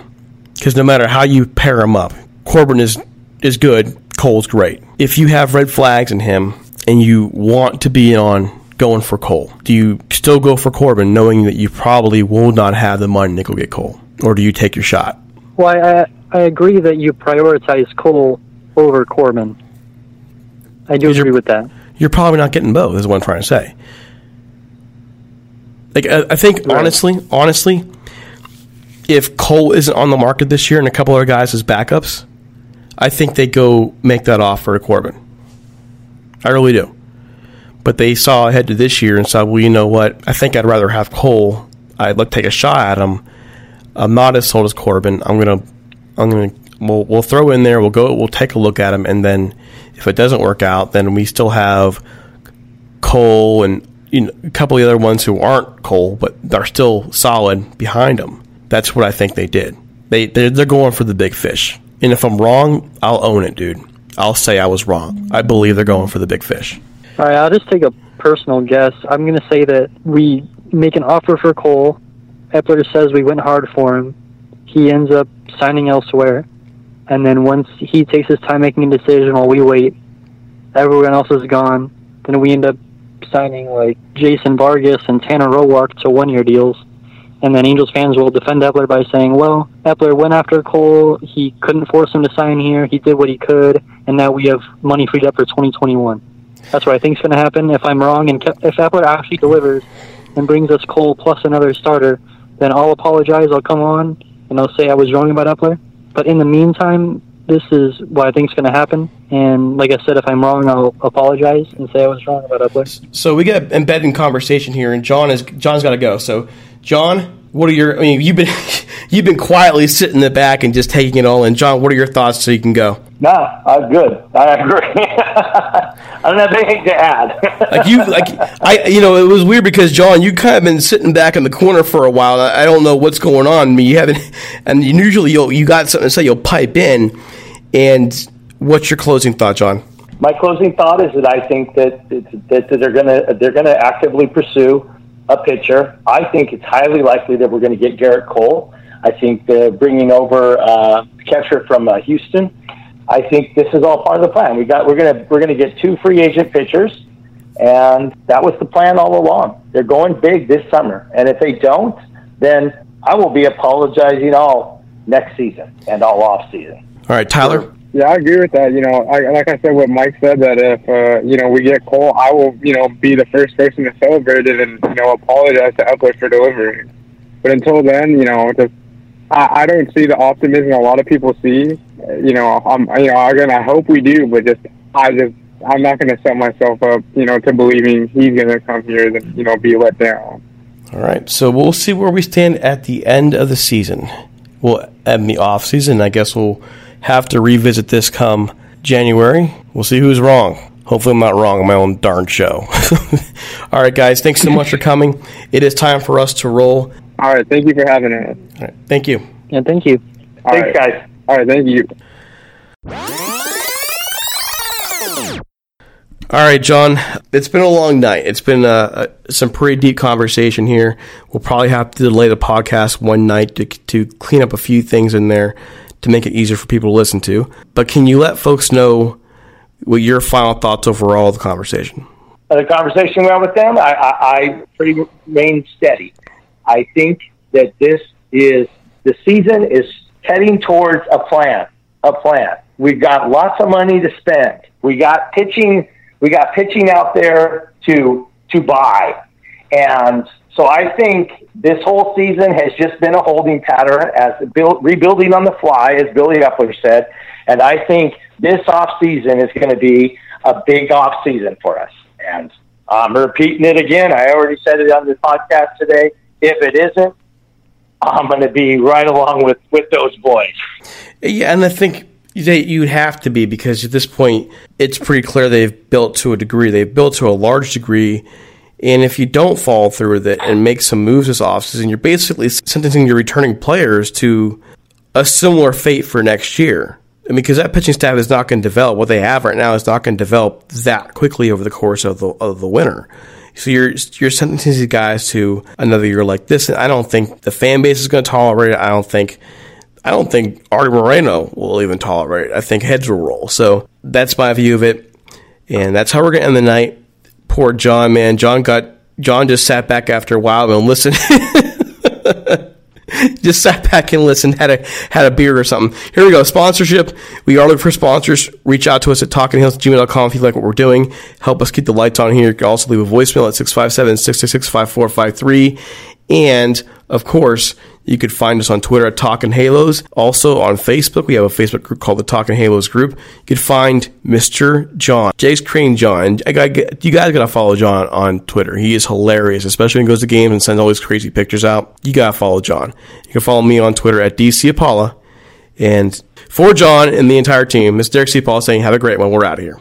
Because no matter how you pair him up, Corbin is is good, Cole's great. If you have red flags in him and you want to be on going for Cole, do you still go for Corbin knowing that you probably will not have the money to go get Cole? Or do you take your shot?
Well, I, I agree that you prioritize Cole over Corbin. I do agree with that.
You're probably not getting both, is what I'm trying to say. Like, I, I think,
Right.
honestly, honestly, if Cole isn't on the market this year and a couple other guys as backups, I think they go make that offer to Corbin. I really do. But they saw ahead to this year and said, well, you know what? I think I'd rather have Cole. I'd like to take a shot at him. I'm not as sold as Corbin. I'm gonna, I'm gonna, we'll, we'll throw in there. We'll go. We'll take a look at them, and then if it doesn't work out, then we still have Cole and you know, a couple of the other ones who aren't Cole, but they're still solid behind them. That's what I think they did. They they're, they're going for the big fish. And if I'm wrong, I'll own it, dude. I'll say I was wrong. I believe they're going for the big fish.
All right, I'll just take a personal guess. I'm going to say that we make an offer for Cole. Eppler says we went hard for him. He ends up signing elsewhere. And then once he takes his time making a decision while we wait, everyone else is gone. Then we end up signing like Jason Vargas and Tanner Roark to one year deals. And then Angels fans will defend Eppler by saying, well, Eppler went after Cole. He couldn't force him to sign here. He did what he could. And now we have money freed up for 2021. That's what I think is going to happen. If I'm wrong, and if Eppler actually delivers and brings us Cole plus another starter, then I'll apologize. I'll come on and I'll say I was wrong about Eppler. But in the meantime, this is what I think is going to happen. And like I said, if I'm wrong, I'll apologize and say I was wrong about Eppler.
So we get embedded in conversation here, and John is John's got to go. So, John, what are your? I mean, you've been you've been quietly sitting in the back and just taking it all in. John, what are your thoughts so you can go?
Nah, I'm good. I agree. I don't have anything to add.
Like you, like I, you know, it was weird because John, you kind of been sitting back in the corner for a while. I I don't know what's going on. I mean, you haven't, and usually you'll you got something to say, you'll pipe in. And what's your closing thought, John?
My closing thought is that I think that that, that they're gonna they're gonna actively pursue a pitcher. I think it's highly likely that we're going to get Gerrit Cole. I think the bringing over uh, catcher from uh, Houston. I think this is all part of the plan. We got we're gonna we're gonna get two free agent pitchers, and that was the plan all along. They're going big this summer, and if they don't, then I will be apologizing all next season and all off season.
All right, Tyler.
Yeah, I agree with that. You know, I, like I said, what Mike said that if uh, you know we get Cole, I will you know be the first person to celebrate it and you know apologize to Eppler for delivering. But until then, you know, just I, I don't see the optimism a lot of people see. You know, I'm you know again I hope we do, but just I just I'm not going to set myself up you know to believing he's going to come here and you know be let down.
All right, so we'll see where we stand at the end of the season. We'll end the off season. I guess we'll have to revisit this come January. We'll see who's wrong. Hopefully, I'm not wrong on my own darn show. All right, guys, thanks so much for coming. It is time for us to roll.
All right, thank you for having us.
All right, thank you.
And thank you.
All
Thanks,
right.
guys.
All right, thank you.
All right, John. It's been a long night. It's been uh, uh, some pretty deep conversation here. We'll probably have to delay the podcast one night to, to clean up a few things in there to make it easier for people to listen to. But can you let folks know what your final thoughts overall of the conversation?
the conversation we had with them, I, I, I pretty remained steady. I think that this is the season is heading towards a plan. A plan. We've got lots of money to spend. We got pitching. We got pitching out there to to buy, and so I think this whole season has just been a holding pattern as build, rebuilding on the fly, as Billy Eppler said. And I think this off season is going to be a big off season for us. And I'm repeating it again. I already said it on the podcast today. If it isn't, I'm going to be right along with, with those boys.
Yeah, and I think they, you'd have to be because at this point, it's pretty clear they've built to a degree. They've built to a large degree. And if you don't follow through with it and make some moves this offseason, you're basically sentencing your returning players to a similar fate for next year. I mean, because that pitching staff is not going to develop. What they have right now is not going to develop that quickly over the course of the of the winter. So you're you're sentencing these guys to another year like this. And I don't think the fan base is going to tolerate it. I don't think I don't think Arte Moreno will even tolerate it. I think heads will roll. So that's my view of it, and that's how we're going to end the night. Poor John, man. John got John just sat back after a while and listened. just sat back and listened, had a had a beer or something. Here we go. Sponsorship. We are looking for sponsors. Reach out to us at talkinghalos@gmail.com if you like what we're doing. Help us keep the lights on here. You can also leave a voicemail at 657-666-5453. And of course, you could find us on Twitter at Talking Halos. Also on Facebook, we have a Facebook group called the Talking Halos group. You could find Mr. John, Jace Crane John. I got, you guys gotta follow John on Twitter. He is hilarious, especially when he goes to games and sends all these crazy pictures out. You gotta follow John. You can follow me on Twitter at DC Apollo. And for John and the entire team, Mr. Derek C. Paul saying, have a great one. We're out of here.